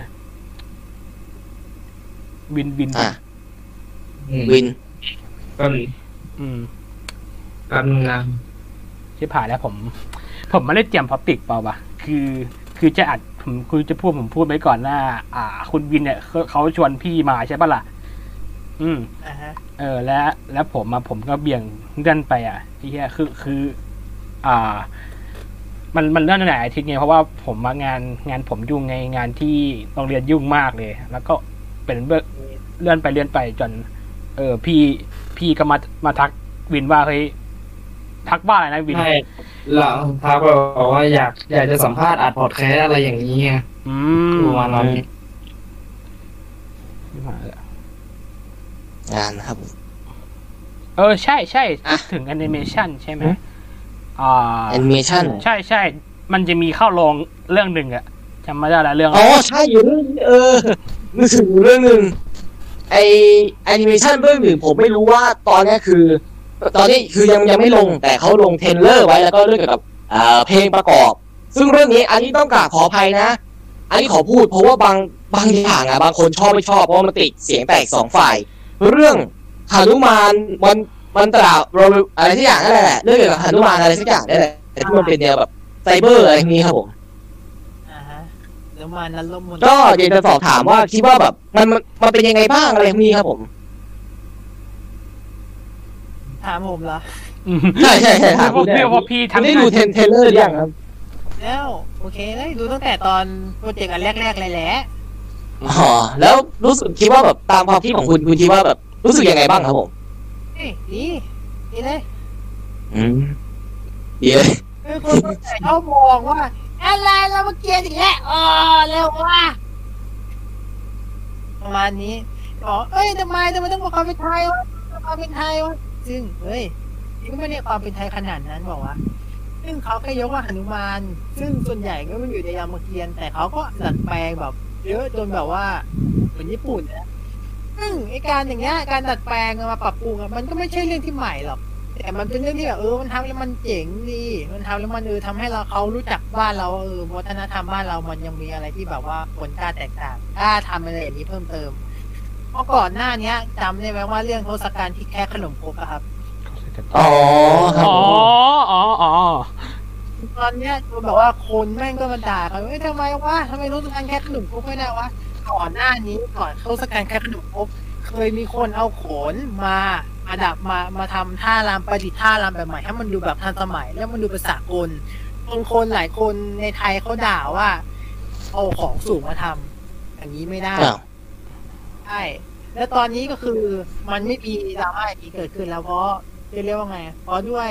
วินวินอะอืมวินแป๊บนึงอืมแป๊บนึงนะชิบหายแล้วผม ผมไม่ได้เตรียมพอปิกเปล่าวะคือคือจะอัดผมคือจะพูดผมพูดไว้ก่อนหน้า อ่า คุณวินเนี่ยเขาเขาชวนพี่มาใช่ปะล่ะ อืมอ่าฮะเออ และแล้วผมมาผมก็เบี่ยงเลื่อนไปอะที่เฮียคือคือ อ่า มันมันเลื่อนตั้งแต่อาทิตย์ไงเพราะว่าผมมางานงานผมยุ่งไงงานที่โรงเรียนยุ่งมากเลย แล้วก็เป็นเรื่องเลื่อนไปเลื่อนไปจน เออ พี่พี่ก็มามาทักวินว่าเฮ้ยทักว่าอะไรนะวินใช่เราทักไปบอกว่าอยากอยากจะสัมภาษณ์อัดพอดแคสต์อะไรอย่างนี้ไงอืมประมาณนั้น งานนะครับผมเออใช่ใช่อะพูดถึงแอนิเมชันใช่ไหมอืมอ่าแอนิเมชันใช่ใช่มันจะมีเข้าโรงเรื่องหนึ่งอะจำไม่ได้แล้วเรื่องอะไรอ๋อใช่อยู่เรื่องนี้เออนึกถึงอยู่เรื่องหนึ่งไอแอนิเมชันเรื่องหนึ่งผมไม่รู้ว่าตอนเนี้ยคือ ตอนนี้คือยังยังไม่ลงแต่เขาลงเทรลเลอร์ไว้แล้วก็เรื่องเกี่ยวกับเอ่อเพลงประกอบ ซึ่งเรื่องนี้อันนี้ต้องกราบขออภัยนะ อันนี้ขอพูดเพราะว่าบางบางอย่างอะบางคนชอบไม่ชอบเพราะว่ามันติดเสียงแตกสองฝ่าย เรื่องหนุมานมันมันตราโรอะไรสักอย่างนั่นแหละเรื่องเกี่ยวกับหนุมานอะไรสักอย่างนั่นแหละแต่ที่มันเป็นแนวแบบไซเบอร์อะไรอย่างนี้ครับผมอ่าฮะแล้วมานั้นลมมนก็อยากจะสอบถามว่าคิดว่าแบบมันมันมันเป็นยังไงบ้างอะไรพวกนี้ครับผม ถามผมเหรออืมใช่ใช่ใช่ถามเพราะคุณพี่เพราะพี่คุณทำได้ดูเทร trailer หรือยังครับ แล้ว โอเคเลยดูตั้งแต่ตอนโปรเจกต์อันแรกๆเลยแหละ อ๋อแล้วรู้สึกคิดว่าแบบตามความคิดของคุณคุณคิดว่าแบบ รู้สึกยังไงบ้างครับผมเฮ้ยดีดีเลยอืมดีเลยคือคนส่วนใหญ่เขามองว่าอะไรเรามาเกลียดอีกแล้วอ๋อเร็วว่ะประมาณนี้บอกเอ้ยทำไมทำไมต้องบอกความเป็นไทยวะความเป็นไทยวะซึ่งเฮ้ยนี่ก็ไม่ได้ความเป็นไทยขนาดนั้นบอกว่าซึ่งเขาแค่ยกว่าหนุมาน ซึ่งส่วนใหญ่ก็มันอยู่ในยามเกียรติ์แต่เขาก็ดัดแปลงแบบ เยอะจนแบบว่าเหมือนญี่ปุ่นนะซึ่งไอการอย่างเงี้ยการดัดแปลงมาปรับปรุงอะมันก็ไม่ใช่เรื่องที่ใหม่หรอกแต่มันเป็นเรื่องที่แบบเออมันทำแล้วมันเจ๋งดีมันทำแล้วมันเออทำให้เราเขารู้จักบ้านเราเออวัฒนธรรมบ้านเรามันยังมีอะไรที่แบบว่าคนกล้าแตกต่างกล้าทำอะไรอย่างนี้เพิ่มเติมเพราะก่อนหน้าเนี้ยจำได้ไหมว่าเรื่องทศกัณฐ์ที่แค่ขนมครกอะครับ อ๋อครับอ๋อผมอ๋ออ๋อ ตอนเนี้ยมันแบบว่าคนแม่งก็มาด่ากันเอ้ยทำไมวะทำไมรู้สึกการแค่ขนมครกไม่ได้วะก่อนหน้านี้ก่อนเขาสการแค่ขนมครกเคยมีคนเอาโขนมามาดับมามาทำท่ารำประดิษฐ์ท่ารำแบบใหม่ให้มันดูแบบทันสมัย แล้วมันดูเป็นสากลคนคนหลายคนในไทยเขาด่าว่า เอาของสูงมาทำอย่างนี้ไม่ได้อ้าวใช่แล้วตอนนี้ก็คือมันไม่มีดราม่าอย่างนี้เกิดขึ้นแล้วเพราะจะเรียกว่าไงเพราะด้วย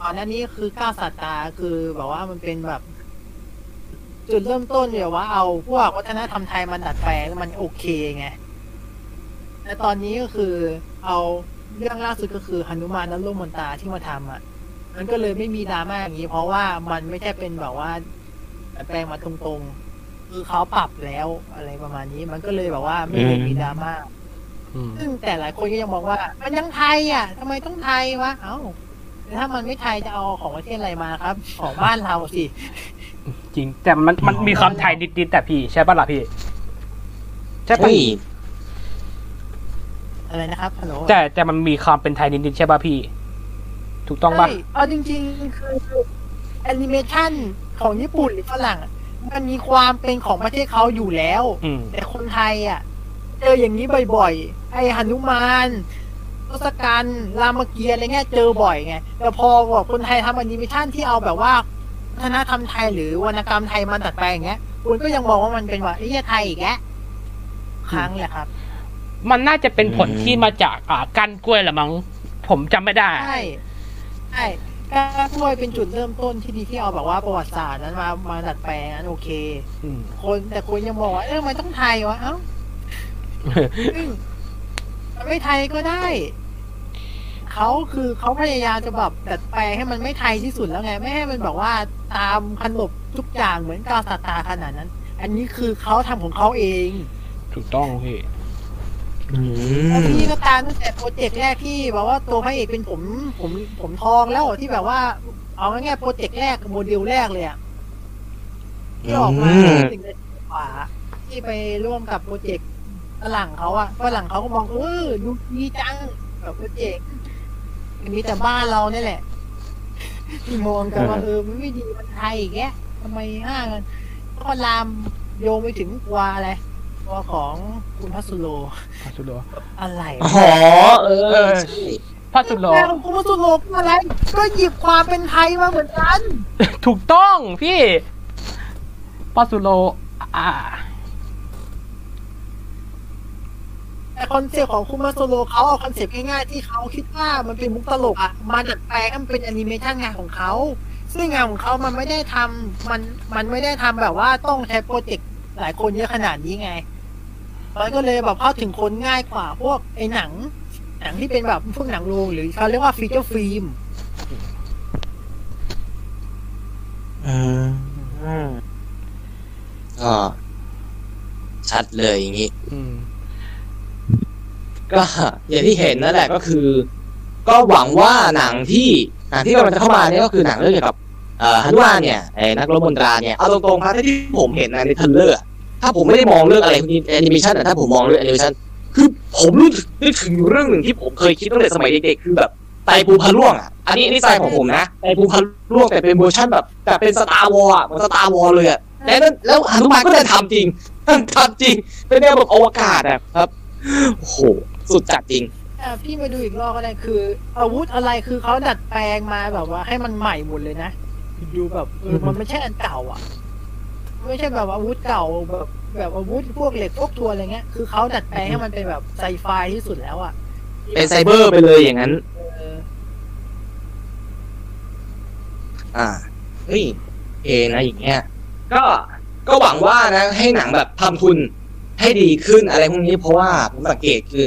ก่อนหน้านี้คือก้าวสัตตาคือแบบว่ามันเป็นแบบ จุดเริ่มต้นเนี่ยว่าเอาพวกวัฒนธรรมไทยมันดัดแปลงแล้วมันโอเคไงและตอนนี้ก็คือเอาเรื่องล่าสุดก็คือหนุมานนัลโลมนตาที่มาทำอะ มันก็เลยไม่มีดราม่าอย่างนี้ เพราะว่ามันไม่ใช่เป็นแบบว่าดัดแปลงมาตรงๆ คือเขาปรับแล้วอะไรประมาณนี้ มันก็เลยแบบว่าไม่ได้มีดราม่าอืมซึ่งแต่หลายคนก็ยังมองว่า มันยังไทยอะทำไมต้องไทยวะ เอ้าแล้ว ถ้ามันไม่ไทยจะเอาของประเทศอะไรมาครับ ของบ้านเราสิ จริง แต่มันมันมีความไทยนิดๆแต่พี่ ใช่ปะล่ะพี่ ใช่ปะเฮ้ยอะไรนะครับฮัลโหลแต่แต่มันมีความเป็นไทยนิดๆใช่ปะพี่ ถูกต้องปะใช่เอาจริง ๆ คือแอนิเมชันของญี่ปุ่นหรือฝรั่งอะมันมีความเป็นของประเทศเขาอยู่แล้วอืมแต่คนไทยอะ เจออย่างนี้บ่อยๆ ไอ้หนุมาน ทศกัณฐ์รามเกียรติ์อะไรเงี้ยเจอบ่อยไงแต่พอบอกคนไทยทำแอนิเมชันที่เอาแบบว่าวัฒนธรรมไทยหรือวรรณกรรมไทยมันดัดแปลงอย่างเงี้ยคุณก็ยังมองว่ามันเป็นว่าไอ้เหี้ยไทยอีกแกครั้งแหละครับ มันน่าจะเป็นผลที่มาจากอ่าก้านกล้วยละมั้งผมจำไม่ได้ใช่ใช่การกล้วยเป็นจุดเริ่มต้นที่ดีที่เอาแบบว่าประวัติศาสตร์นั้นมามาดัดแปลงนั้นโอเคอืมคนแต่คนยังบอกว่าเออมันต้องไทยวะเอ้าซึ่งมัน ไม่ไทยก็ได้เขาคือเขาพยายามจะแบบดัดแปลงให้มันไม่ไทยที่สุดแล้วไง ไม่ให้มันแบบว่าตามขนบทุกอย่างเหมือนกาวสตาร์ขนาดนั้น อันนี้คือเขาทำของเขาเอง ถูกต้องพี่อืแล้วมพี่ก็ตามตั้งแต่โปรเจกต์แรกที่แบบว่าตัวพระเอกเป็นผมผมผมทองแล้วที่แบบว่า เอาง่ายๆโปรเจกต์แรกโมเดลแรกเลยอะที่ออกมาอืมสิ่งขวาที่ไปร่วมกับโปรเจกต์ ฝรั่งเขาอะฝรั่งเขาก็มองเออดูดีจังแบบโปรเจกต์มีแต่บ้านเราเนี่ยแหละที่มองกันว่าเออมันไม่ดีมันไทยอีกแกทำไมห้ากันก็ลามโยงไปถึงตัวอะไรตัวของคุณพัสโลพัสุโลอะไรอ๋วะอเออใช่พัสุโลแม่ของคุณพัสโลคืออะไร ก็หยิบความเป็นไทยมาเหมือนกัน ถูกต้องพี่พัสุโลอ่า แต่คอนเซ็ปต์ของคุณมาโซโลเขาเอาคอนเซ็ปต์ง่ายๆที่เขาคิดว่ามันเป็นมุกตลกอะมาดัดแปลงให้มันเป็นแอนิเมชันงานของเขาซึ่งงานของเขามันไม่ได้ทำมันมันไม่ได้ทำแบบว่าต้องใช้โปรเจกต์หลายคนเยอะขนาดนี้ไงมันก็เลยแบบเข้าถึงคนง่ายกว่าพวกไอ้หนัง หนังที่เป็นแบบพวกหนังโรงหรือเขาเรียกว่า feature filmอืมก็ชัดเลยอย่างนี้ อืม ก็อย่างที่เห็นนั่นแหละก็คือ ก็หวังว่าหนังที่หนังที่กำลังจะเข้ามาเนี่ยก็คือหนังเรื่องเกี่ยวกับเอ่อหนุมานเนี่ยไอ้นักรบมนตราเนี่ยเอาตรงๆครับที่ผมเห็นใน trailer ถ้าผมไม่ได้มองเรื่องอะไรพวกนี้แอนิเมชันอะถ้าผมมองเรื่องแอนิเมชันคือผมรู้สึกนึกถึงอยู่เรื่องหนึ่งที่ผมเคยคิดตั้งแต่สมัยเด็กๆคือแบบไตรภูมิพระร่วงอะอันนี้อันนี้ใจของผมนะไตรภูมิพระร่วงแต่เป็นเวอร์ชันแบบแต่เป็น Star Wars อะเหมือน Star Wars เลยอะแล้วแล้วหนุมานก็ได้ทำจริงทำจริงเป็นแนวแบบอวกาศอะครับโอ้โห สุดจัดจริงอะพี่มาดูอีกรอบก็ได้คือ อาวุธอะไรคือเขาดัดแปลงมาแบบว่า ให้มันใหม่หมดเลยนะดูแบบเออมันไม่ใช่อันเก่าอะ ไม่ใช่แบบอาวุธเก่าแบบแบบอาวุธพวกเหล็กพวกทัวร์อะไรเงี้ยคือเขาดัดแปลงให้มันเป็นแบบไซไฟที่สุดแล้วอะเป็นไซเบอร์ไปเลยอย่างนั้นเอออ่าเฮ้ยเอนะอย่างเงี้ยก็ก็หวังว่านะให้หนังแบบทำทุนให้ดีขึ้นอะไรพวกนี้เพราะว่าผมสังเกตคือ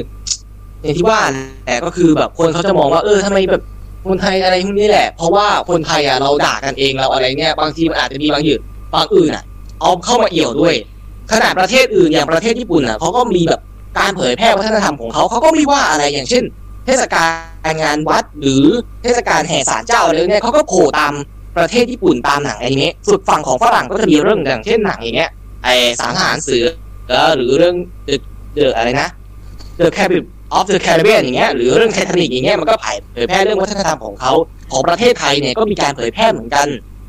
อย่างที่ว่าแต่ก็คือแบบคนเขาจะมองว่าเออทำไมแบบคนไทยอะไรพวกนี้แหละ เพราะว่าคนไทยอะเราด่ากันเองเราอะไรเนี่ยบางทีมันอาจจะมีบางอย่างบางอื่นอะ เอาเข้ามาเอี่ยวด้วย ขนาดประเทศอื่นอย่างประเทศญี่ปุ่นอะเขาก็มีแบบการเผยแพร่วัฒนธรรมของเขาเขาก็ไม่ว่าอะไรอย่างเช่น เทศกาลงานวัดหรือเทศกาลแห่ศาลเจ้าอะไรเนี่ยเขาก็โผล่ตามประเทศญี่ปุ่นตามหนังอนิเมะสุดฝั่งของฝรั่งก็จะมีเรื่องอย่างเช่นหนังอย่างเงี้ยไอสังหารเสือหรือเรื่องเดอะเดอะไรนะ The Carib of the Caribbean อย่างเงี้ยหรือเรื่องไททานิกอย่างเงี้ยมันก็เผยแพร่เรื่องวัฒนธรรมของเขาของประเทศไทยเนี่ยก็มีการเผยแพร่เหมือนกัน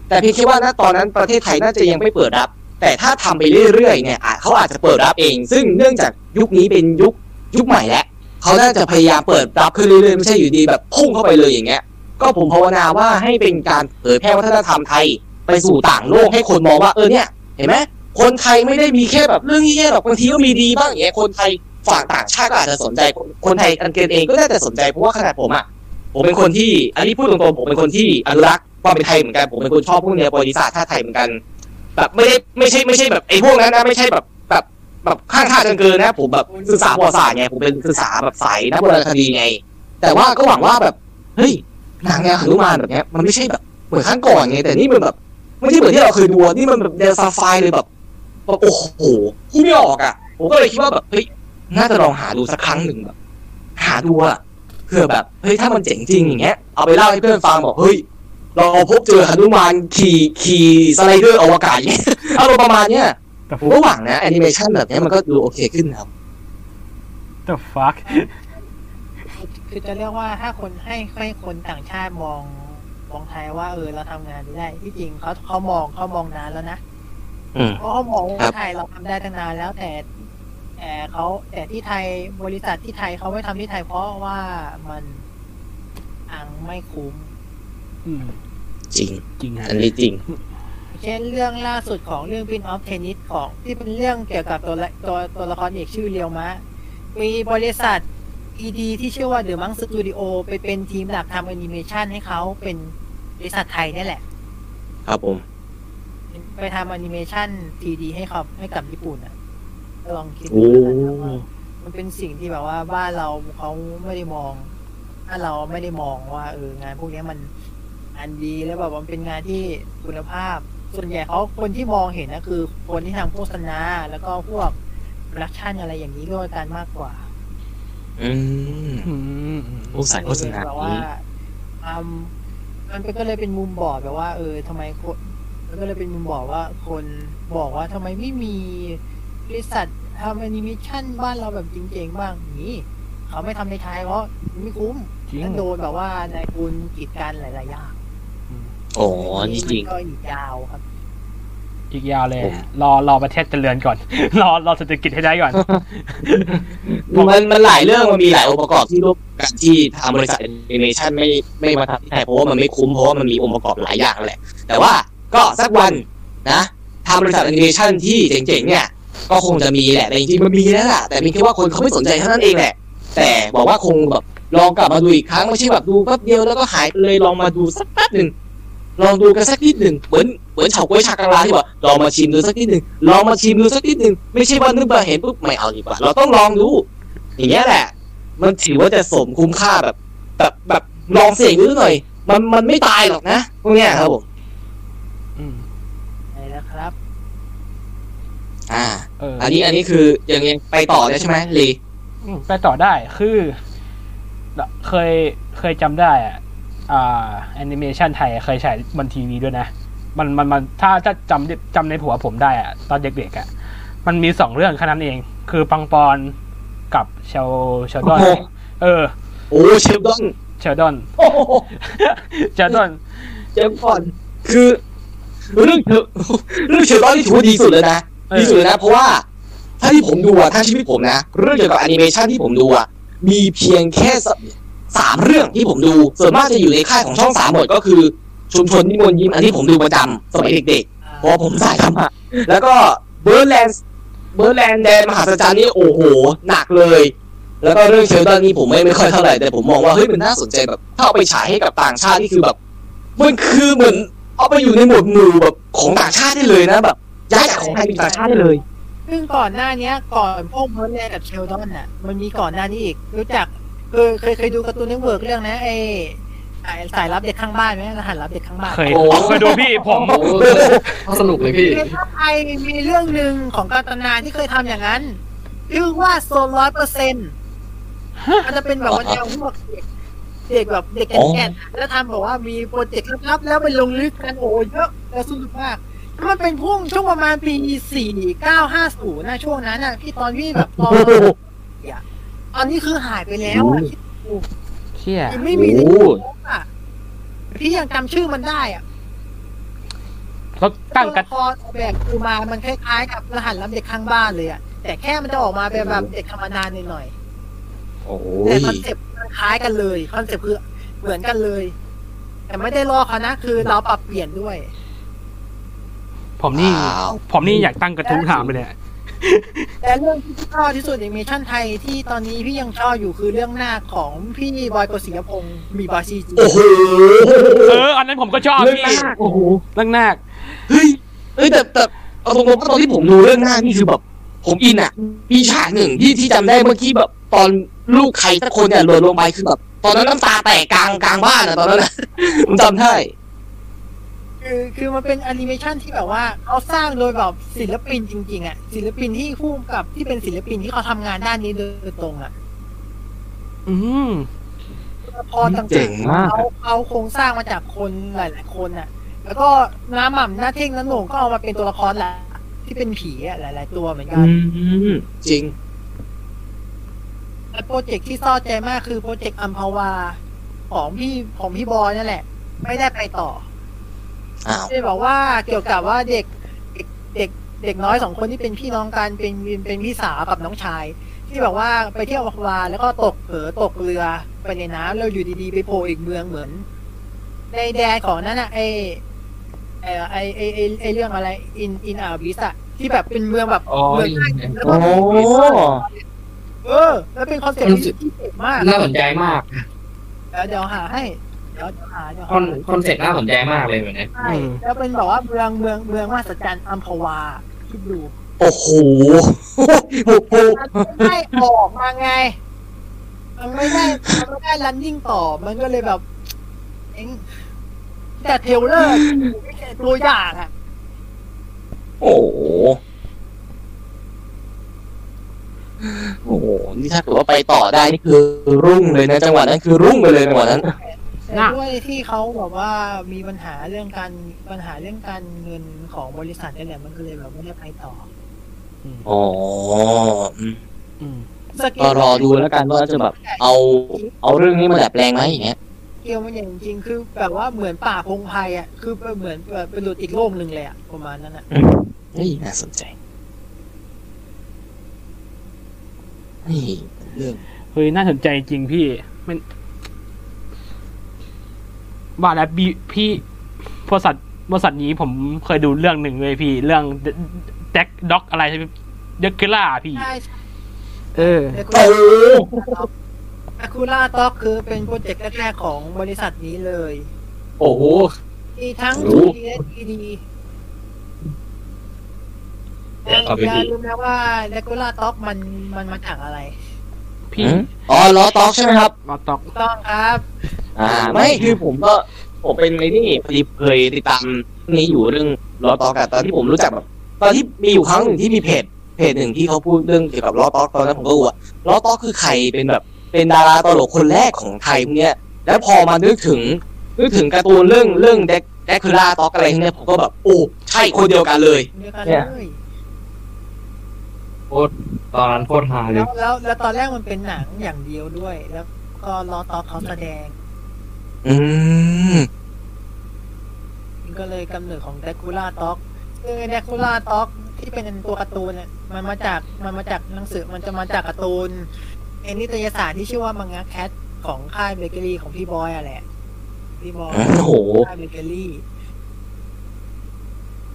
แต่เพียงแค่ว่าณตอนนั้นประเทศไทยน่าจะยังไม่เปิดรับ แต่ถ้าทำไปเรื่อยๆเนี่ยเขาอาจจะเปิดรับเอง ซึ่งเนื่องจากยุคนี้เป็นยุคยุคใหม่แล้วเขาน่าจะพยายามเปิดรับขึ้นเรื่อยๆไม่ใช่อยู่ดีแบบพุ่งเข้าไปเลยอย่างเงี้ยก็ผมภาวนาว่าให้เป็นการเผยแพร่วัฒนธรรมไทยไปสู่ต่างโลกให้คนมองว่าเออเนี่ยเห็นไหมคนไทยไม่ได้มีแค่แบบเรื่องแย่ๆหรอกบางทีก็มีดีบ้างอย่างเงี้ยคนไทย ฝั่งต่างชาติก็อาจจะสนใจคนไทยกันเองเองก็น่าจะสนใจเพราะว่าขนาดผมอะผมเป็นคนที่อันนี้พูดตรงๆผมเป็นคนที่อนุรักษ์ความเป็นไทยเหมือนกันผมเป็นคนชอบพวกแนวประวัติศาสตร์ชาติไทยเหมือนกันแบบไม่ได้ไม่ใช่ไม่ใช่แบบไอ้พวกนั้นนะไม่ใช่แบบแบบแบบข้างข้างกันเกินนะ ผมแบบศึกษาประวัติศาสตร์ไงผมเป็นศึกษาแบบสายนักโบราณคดีไง แต่ว่าก็หวังว่าแบบเฮ้ยหนังแนวหนุมานแบบเนี้ยมันไม่ใช่แบบเหมือนครั้งก่อนไงแต่นี่มันแบบไม่ใช่เหมือนที่เราเคยดูนี่มันแบบแนวซาไฟเลยแบบแบบโอ้โหพูดไม่ออกอะผมก็เลยคิดว่าแบบเฮ้ย น่าจะลองหาดูสักครั้งหนึ่งแบบ หาดูอะเพื่อแบบเฮ้ยถ้ามันเจ๋งจริงอย่างเงี้ยเอาไปเล่าให้เพื่อนฟังบอกเฮ้ยเราพบเจอหนุมานขี่ขี่สไลเดอร์อวกาศอย่างเงี้ยอารมณ์ประมาณเนี้ยแต่ผมก็หวังนะแอนิเมชันแบบเนี้ยมันก็ดูโอเคขึ้นนะครับ the fuck คือจะเรียกว่าถ้าคนให้ให้คนต่างชาติมองมองไทยว่าเออเราทำงานได้ ที่จริงเขาเขามองเขามองนานแล้วนะอืมเพราะเขามองครัว่าบไทยเราทำได้ตั้งนานแล้วแต่ แต่เขาแต่ที่ไทยบริษัทที่ไทยเขาไม่ทำที่ไทยเพราะว่ามันอังไม่คุ้มอืมจริงจริงฮะอันนี้จริง เช่นเรื่องล่าสุดของเรื่อง Pin of Tennis ของที่เป็นเรื่องเกี่ยวกับตัวละตัวตัวละครเอกชื่อเรียวมะ มีบริษัท ED ที่ชื่อว่า The Monk Studio ไปเป็นทีมหลักทำแอนิเมชันให้เขาเป็นบริษัทไทยนี่แหละ ครับผม ไปทำแอนิเมชัน 3D ให้เขาให้กับญี่ปุ่นอะ ลองคิดโอ้ดูนะครับว่ามันเป็นสิ่งที่แบบว่าบ้านเราเขาไม่ได้มองถ้าเราไม่ได้มองว่าเอองานพวกเนี้ยมันอันดีแล้วแบบว่ามันเป็นงานที่คุณภาพ ส่วนใหญ่เขาคนที่มองเห็นนะคือ คนที่ทำโฆษณาแล้วก็พวกโปรดักชันอะไรอย่างนี้ด้วยกันมากกว่า อืมอืมโอ้สายโฆษณาแบบว่าอืมมันเป็นก็เลยเป็นมุมบอดแบบว่า เออทำไมคนมันก็เลยเป็นมุมบอดว่าคนบอกว่าทำไมไม่มี บริษัททำแอนิเมชันบ้านเราแบบจริงๆบ้างนี่เขาไม่ทำในไทยเพราะไม่คุ้มจริงและโดนแบบว่านายคุณกีดกันหลายๆอย่างอ๋อนี่จริงก็อีกยาวครับ อีกยาวเลย ผม รอรอประเทศเจริญก่อน รอรอเศรษฐกิจให้ได้ก่อน มันมันหลายเรื่องมันมีหลายองค์ประกอบที่ร่วมกันที่ทางบริษัทแอนิเมชันไม่ไม่มาทำที่ไทยเพราะว่ามันไม่คุ้มเพราะว่ามันมีองค์ประกอบหลายอย่างแหละ แต่ว่าก็สักวันนะทางบริษัทแอนิเมชันที่เจ๋งๆเนี่ย ก็คงจะมีแหละแต่จริงๆมันมีแล้วล่ะแต่มีแค่ว่าคนเขาไม่สนใจเท่านั้นเองแหละ แต่บอกว่าคงแบบลองกลับมาดูอีกครั้งไม่ใช่แบบดูแป๊บเดียวแล้วก็หายไปเลยลองมาดูสักแป๊บหนึ่งลองดูกันสักนิดหนึ่งเหมือนเหมือนเฉาก๊วยชากังลาที่บอกลองมาชิมดูสักนิดหนึ่งลองมาชิมดูสักนิดหนึ่งไม่ใช่ว่านึกมาเห็นปุ๊บไม่เอาดีกว่า เราต้องลองดู อย่างเงี้ยแหละ มันถือว่าจะสมคุ้มค่าแบบแบบแบบลองเสี่ยงดูหน่อย มันมันไม่ตายหรอกนะพวกเนี้ยครับผมอืมไหนนะครับ อ่าเอออันนี้อันนี้คือยังยังไปต่อได้ใช่ไหมลีอืมไปต่อได้คือเคยเคยจำได้อะอ่าแอนิเมชันไทยเคยฉายบนทีวีด้วยนะ มันมันมันถ้าจะจำจำในหัวผมได้อะ ตอนเด็กๆอะ มันมีสองเรื่องแค่นั้นเอง คือปังปอนกับเชลเชลดอน เออ โอ้เชลดอนเชลดอนโอ้โหเชลดอนเชลดอนคือเรื่องเชลเรื่องเชลดอนที่ถือว่าดีสุดเลยนะ เออดีสุดเลยนะเพราะว่าถ้าที่ผมดูอะถ้าชีวิตผมนะ เรื่องเกี่ยวกับแอนิเมชันที่ผมดูอะมีเพียงแค่สสามเรื่องที่ผมดู ส่วนมากจะอยู่ในค่ายของช่องสามหมดก็คือ ชุมชนนิมนต์ยิ้มอันที่ผมดูประจำสมัยเด็กๆเพราะว่าผมสายธรรมะแล้วก็เบิร์ดแลนด์เบิร์ดแลนด์แดนมหัศจรรย์นี่โอ้โหหนักเลย แล้วก็เรื่องเชลดอนนี่ผมไม่ไม่ค่อยเท่าไหร่แต่ผมมองว่าเฮ้ยมันน่าสนใจแบบถ้าเอาไปฉายให้กับต่างชาตินี่คือแบบมันคือเหมือนเอาไปอยู่ในหมวดหมู่แบบของต่างชาติได้เลยนะแบบ ย้ายจากของไทยเป็นต่างชาติได้เลย ซึ่งก่อนหน้าเนี้ย ก่อนพวกเบิร์ดแลนด์กับเชลดอนน่ะ มันมีก่อนหน้านี้อีก รู้จักเคยเคยเคยดู Cartoon Network เรื่องนะไอ้สายสายลับเด็กข้างบ้านไหมรหัสลับเด็กข้างบ้าน เคยโอ้เคยดูพี่ผมโอ้โหสนุกเลยพี่ในภาคไทยมีเรื่องหนึ่งของกันตนาที่เคยทำอย่างนั้นชื่อว่าซนร้อยเปอร์เซ็นต์มันจะเป็นแบบว่าแนวพวกเด็กเด็กแบบเด็กแก่นๆแล้วทำแบบว่ามีโปรเจกต์ลับๆแล้วไปลงลึกกันโอ้เยอะแล้วสนุกมาก มันเป็นพุ่งช่วงประมาณปีสี่เก้าห้าศูนย์นะช่วงนั้นน่ะพี่ตอนพี่แบบตอนตอนนี้คือหายไปแล้วอะเชี่ยไม่มีในโอ้โลกอะพี่ยังจำชื่อมันได้อะแล้วตั้งตัวกันละครออกแบบคือมามันคล้ายๆกับรหัสลับเด็กข้างบ้านเลยอะแต่แค่มันจะออกมาเป็นแบบเด็กธรรมดาหน่อยโอ้ๆแต่ยคอนเซ็ปต์มันคล้ายกันเลยคอนเซ็ปต์คือเหมือนกันเลย แต่ไม่ได้ลอกเขานะ คือเราปรับเปลี่ยนด้วย ผมนี่ว้าวผมนี่อยากตั้งกระทู้ถามเลยเนี่ยแต่เรื่องที่ชอบที่สุดในเมชั่นไทยที่ตอนนี้พี่ยังชอบอยู่คือเรื่องหน้าของพี่บอยกฤษยพงศ์มีบาซีจีโอ้โหเอออันนั้นผมก็ชอบเรื่องพี่หน้าโอ้โหเรื่องนาคเฮ้ยเอ้ยแต่แต่เอาตรงๆว่าตอนที่ผมดูเรื่องหน้านี่คือแบบผมอินอะ มีฉากหนึ่งที่ที่จำได้เมื่อกี้แบบ ตอนลูกใครสักคนเนี่ยหล่นลงไปคือแบบตอนนั้นน้ำตาแตกกลางกลางบ้านอะตอนนั้นนะผมจำได้ คือคือมันเป็นแอนิเมชันที่แบบว่าเขาสร้างโดยแบบศิลปินจริง ๆอะศิลปินที่คู่กับที่เป็นศิลปินที่เขาทำงานด้านนี้โดยตรงอะอืมพอต่างเจ๋งมาก เขาเขาโครงสร้างมาจากคนหลาย ๆ คนอะ แล้วก็น้ำหม่ำหน้าเท่งน้าโหน่งก็เอามาเป็นตัวละครแหละที่เป็นผีอะหลาย ๆ ตัวเหมือนกันอืมจริงและโปรเจกต์ที่เศร้าใจมากคือโปรเจกต์อัมพาวาของพี่ของพี่บอยนั่นแหละ ไม่ได้ไปต่อ อ้าวที่บอกว่าเกี่ยวกับว่าเด็กเด็กเด็กเด็กน้อยสองคนที่เป็นพี่น้องกันเป็นเป็นพี่สาวกับน้องชาย ที่แบบว่าไปเที่ยวอัมพาวาแล้วก็ตกเผลอตกเรือไปในน้ำแล้วอยู่ดีๆไปโผล่อีกเมืองเหมือน ในแดนของนั้นอะไอไอไอไอไอ้ไอเรื่องอะไร in in Abyss อะที่แบบเป็นเมืองแบบอ๋อเมืองใต้ดินแล้วก็โอ้เออ แล้วเป็นคอนเซ็ปต์ที่ที่เจ๋งมากน่าสนใจมากเดี๋ยวเดี๋ยวหาให้เดี๋ยวเดี๋ยวหาเดี๋ยวคอนหาคอนเซ็ปต์น่าสนใจมากเลยแบบนี้ใช่แล้วเป็นแบบว่าเมืองเมืองเมืองมหัศจรรย์อัมพวาคิดดูโอ้โหโอ้โหมันไม่ได้ออกมาไง มันไม่ได้มันไม่ได้ running ต่อ มันก็เลยแบบเองแต่เทรลเลอร์ไม่ใช่ตัวอย่างอะโอ้โหโอ้โหนี่ถ้าเกิดว่าไปต่อได้นี่คือรุ่งเลยนะ จังหวะนั้นคือรุ่งไปเลยจังหวะนั้น แต่ด้วยที่เขาแบบว่ามีปัญหาเรื่องการปัญหาเรื่องการเงินของบริษัทนี่แหละมันก็เลยแบบไม่ได้ไปต่ออ๋ออืมอืมสเกก็ลรอดูแล้วกันว่าจะแบบ เอา เอาเรื่องนี้มาดัดแปลงไหมอย่างเงี้ย สเกลมันอย่างจริงๆคือแบบว่าเหมือนป่าพงไพรอะคือเหมือนแบบเป็นหลุดอีกโลกหนึ่งเลยอะประมาณนั้นอะเฮ้ยน่าสนใจนี่เรื่อง เฮ้ยน่าสนใจจริงพี่ มัน ว่าแล้วบีพี่บริษัทบริษัทนี้ผมเคยดูเรื่องหนึ่งเลยพี่ เรื่องแด็กด็อกอะไรเดคูล่าพี่ใช่เออแต่โอ้โหคูล่าต็อกคือเป็นโปรเจกต์แรกๆของบริษัทนี้เลย โอ้โหมีทั้งโอ้ 2D และ 3D เดี๋ยวต่อไปอย่าดีลืมนะว่าเดคูล่าต็อกมันมันมาจากอะไร พี่อืมอ๋อล้อต๊อกใช่ไหมครับล้อต๊อกถูกต้องครับ อ่า ไม่คือผมก็ผมเป็นในนี่พอดีเคยติดตามนี้อยู่เรื่องล้อต็อกอะตอนที่ผมรู้จักแบบตอนที่มีอยู่ครั้งหนึ่งที่มีเพจเพจหนึ่งที่เขาพูดเรื่องเกี่ยวกับล้อต็อกตอนนั้นผมก็รู้ว่าล้อต็อกคือใครเป็นแบบ เป็นดาราตลกคนแรกของไทยพวกเนี้ยแล้วพอมานึกถึงนึกถึงการ์ตูนเรื่องเรื่องแดกแดกคือล่าต็อกอะไรพวกเนี้ยผมก็แบบโอ้ใช่คนเดียวกันเลยเดียวกันเนี่เลยยโคตรตอนนั้นโคตรฮาเลแล้ยวแล้วแล้วตอนแรกมันเป็นหนังอย่างเดียวด้วย แล้วก็ลอต็อกเขาแสดง อืมมันก็เลยกำเนิดของเดคูล่าต็อกคือเดคูล่าต็อกที่เป็นตัวการ์ตูนเนี่ยมันมาจากมันมาจากหนังสือมันจะมาจากการ์ตูนเอ็นนิตยสารที่ชื่อว่ามังงะแคทของค่ายเบเกอรี่ของพี่บอยอะแหละพี่บอยโอ้โหค่ายเบเกอรี่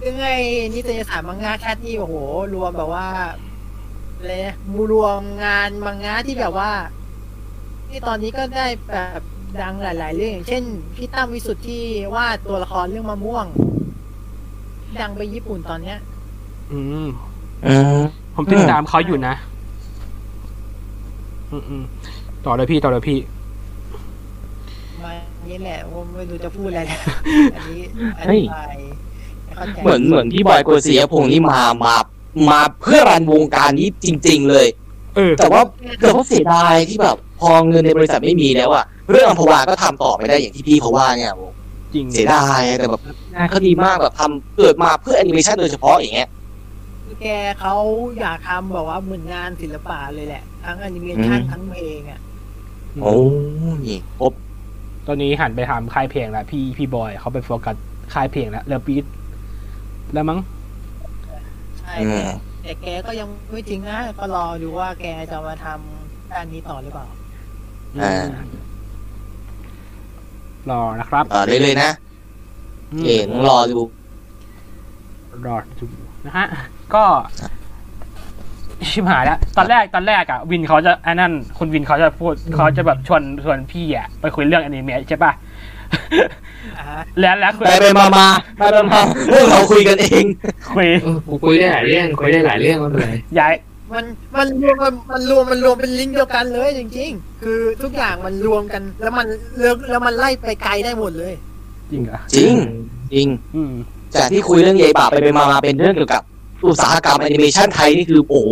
ซึ่งไอ้นิตยสารมังงะแคทนี่โอ้โห รวมแบบว่าอะไรนะมูรวมงานมังงะที่แบบว่า ที่ตอนนี้ก็ได้แบบ ดังหลาย ๆ เรื่องอย่างเช่นพี่ตั้มวิสุทธ์ที่วาดตัวละครเรื่องมะม่วง ดังไปญี่ปุ่นตอนเนี้ย อืมอืมผมติดตามเขาอยู่นะ อืมอืมต่อเลยพี่ต่อเลยพี่มานี่แหละว่าไม่รู้จะพูดอะไรแล้วอันนี้อเฮ้ยธิบายให้เข้าใจ เหมือนเหมือนพี่บอยโกเสียพงษ์นี่มามามาเพื่อรันวงการนี้จริง ๆ เลย เออ แต่ว่าเกิดว่าเสียดายที่แบบพอเงินในบริษัทไม่มีแล้วอะเรื่องอัมพวาก็ทำต่อไม่ได้อย่างที่พี่เขาว่าเนี่ยโอ้จริงเสียดายแต่แบบงานเขาดีมากแบบทำเกิดมาเพื่อแอนิเมชันโดยเฉพาะอย่างเงี้ยคือแกเขาอยากทำแบบว่าเหมือนงานศิลปะเลยแหละ ทั้งแอนิเมชันอืมทั้งเพลงอะโอ้นี่ครบตอนนี้หันไปทำค่ายเพลงแล้วพี่พี่บอยเขาไปโฟกัสค่ายเพลงแล้วหรือปิดแล้วมั้งใช่อืม แต่แกก็ยังไม่จริงนะก็รอดูว่าแกจะมาทำด้านนี้ต่อหรือเปล่าอ่ารอนะครับต่อเรื่อยๆนะอืมเอ๋ต้องรอดูรอดูนะฮะก็ชิบหายแล้วตอนแรกตอนแรกอะ วินเขาจะไอ้นั่นคุณวินเขาจะพูดเขาจะแบบชวนชวนพี่อะไปคุยเรื่องอนิเมะใช่ป่ะอ่าฮะ แล้วแล้วคุยไปไปมามาไปไปมาเรื่องเราคุยกันเองคุยเออกูคุยได้หลายเรื่องคุยได้หลายเรื่องไม่เป็นไรย้ายมันมันรวมมันมันรวมมันรวมเป็นลิงก์เดียวกันเลยจริง ๆ คือทุกอย่างมันรวมกัน แล้วมันแล้วแล้วมันไล่ไปไกลได้หมดเลย จริงเหรอจริงจริงอืมจากที่คุยเรื่องยายป่าไปไปมามาเป็นเรื่องเกี่ยวกับอุตสาหกรรมแอนิเมชันไทยนี่คือโอ้โห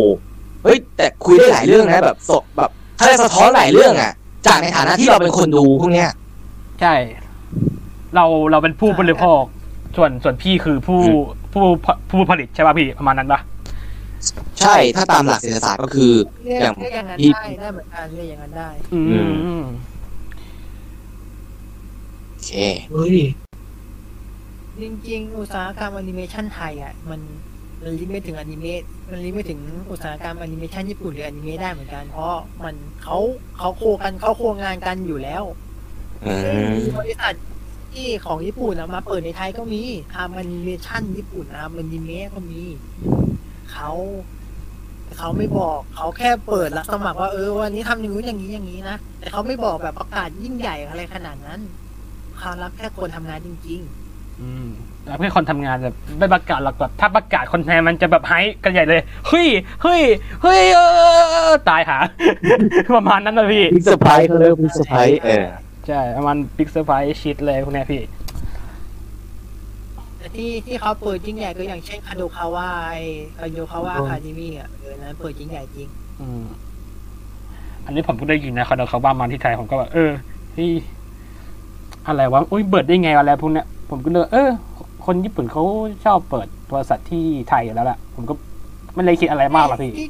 เฮ้ยแต่คุยได้หลายเรื่องนะแบบสดแบบถ้าได้สะท้อนหลายเรื่องอะ จากในฐานะที่เราเป็นคนดูพวกเนี้ยใช่ เราเราเป็นผู้บริโภค ส่วนส่วนพี่คือผู้ผู้ผู้ผลิตใช่ป่ะพี่ประมาณนั้นปะใช่ถ้าตามหลักเศรษฐศาสตร์ก็คือเรียกอย่างเรียกอย่างนั้นพี่ได้ได้เหมือนกันเรียกอย่างนั้นได้อือืมโอเคเฮ้ยจริงๆ อุตสาหกรรมแอนิเมชันไทยอะ มันมันลิงก์ไม่ถึงอนิเมะมันลิงก์ไม่ถึงอุตสาหกรรมแอนิเมชันญี่ปุ่นหรืออนิเมะได้เหมือนกัน เพราะมันเขาเขา co กันเขา co งานกันอยู่แล้ว อืมมีบริษัทที่ของญี่ปุ่นอะมาเปิดในไทยก็มีทำแอนิเมชันญี่ปุ่นทำแอนิเมะก็มีเขาเขาไม่บอกเขาแค่เปิดรับสมัครว่าเออวันนี้ทำอย่างนู้นอย่างนี้อย่างนี้นะแต่เขาไม่บอกแบบประกาศยิ่งใหญ่อะไรขนาดนั้นเขารับแค่คนทำงานจริง ๆ อืมแล้วเพื่อคนทำงานแบบไม่ประกาศหรอกแบบถ้าประกาศคนแทนมันจะแบบไฮกันใหญ่เลยเฮ้ยเฮ้ยเฮ้ยเออตายห่าประมาณนั้นนะพี่ big surprise เขาเรียก big surprise เออ ใช่ประมาณ big surprise ชิดเลยพวกเนี้ยพี่ แต่ที่ที่เขาเปิดยิ่งใหญ่ก็อย่างเช่นคาโดคาวาไอคาโดคาวา Academy อะเออนั้นเปิดยิ่งใหญ่จริง อืม อันนี้ผมก็ได้ยินนะเขาเขาบ้ามาที่ไทยผมก็แบบเออที่อะไรวะอุ้ยเบิดได้ไงอะไรพวกเนี้ยผมก็เลยเออ คนญี่ปุ่นเขาชอบเปิดบริษัทที่ไทยอยู่แล้วแหละผมก็ไม่เลยคิดอะไรมากหรอกพี่ ที่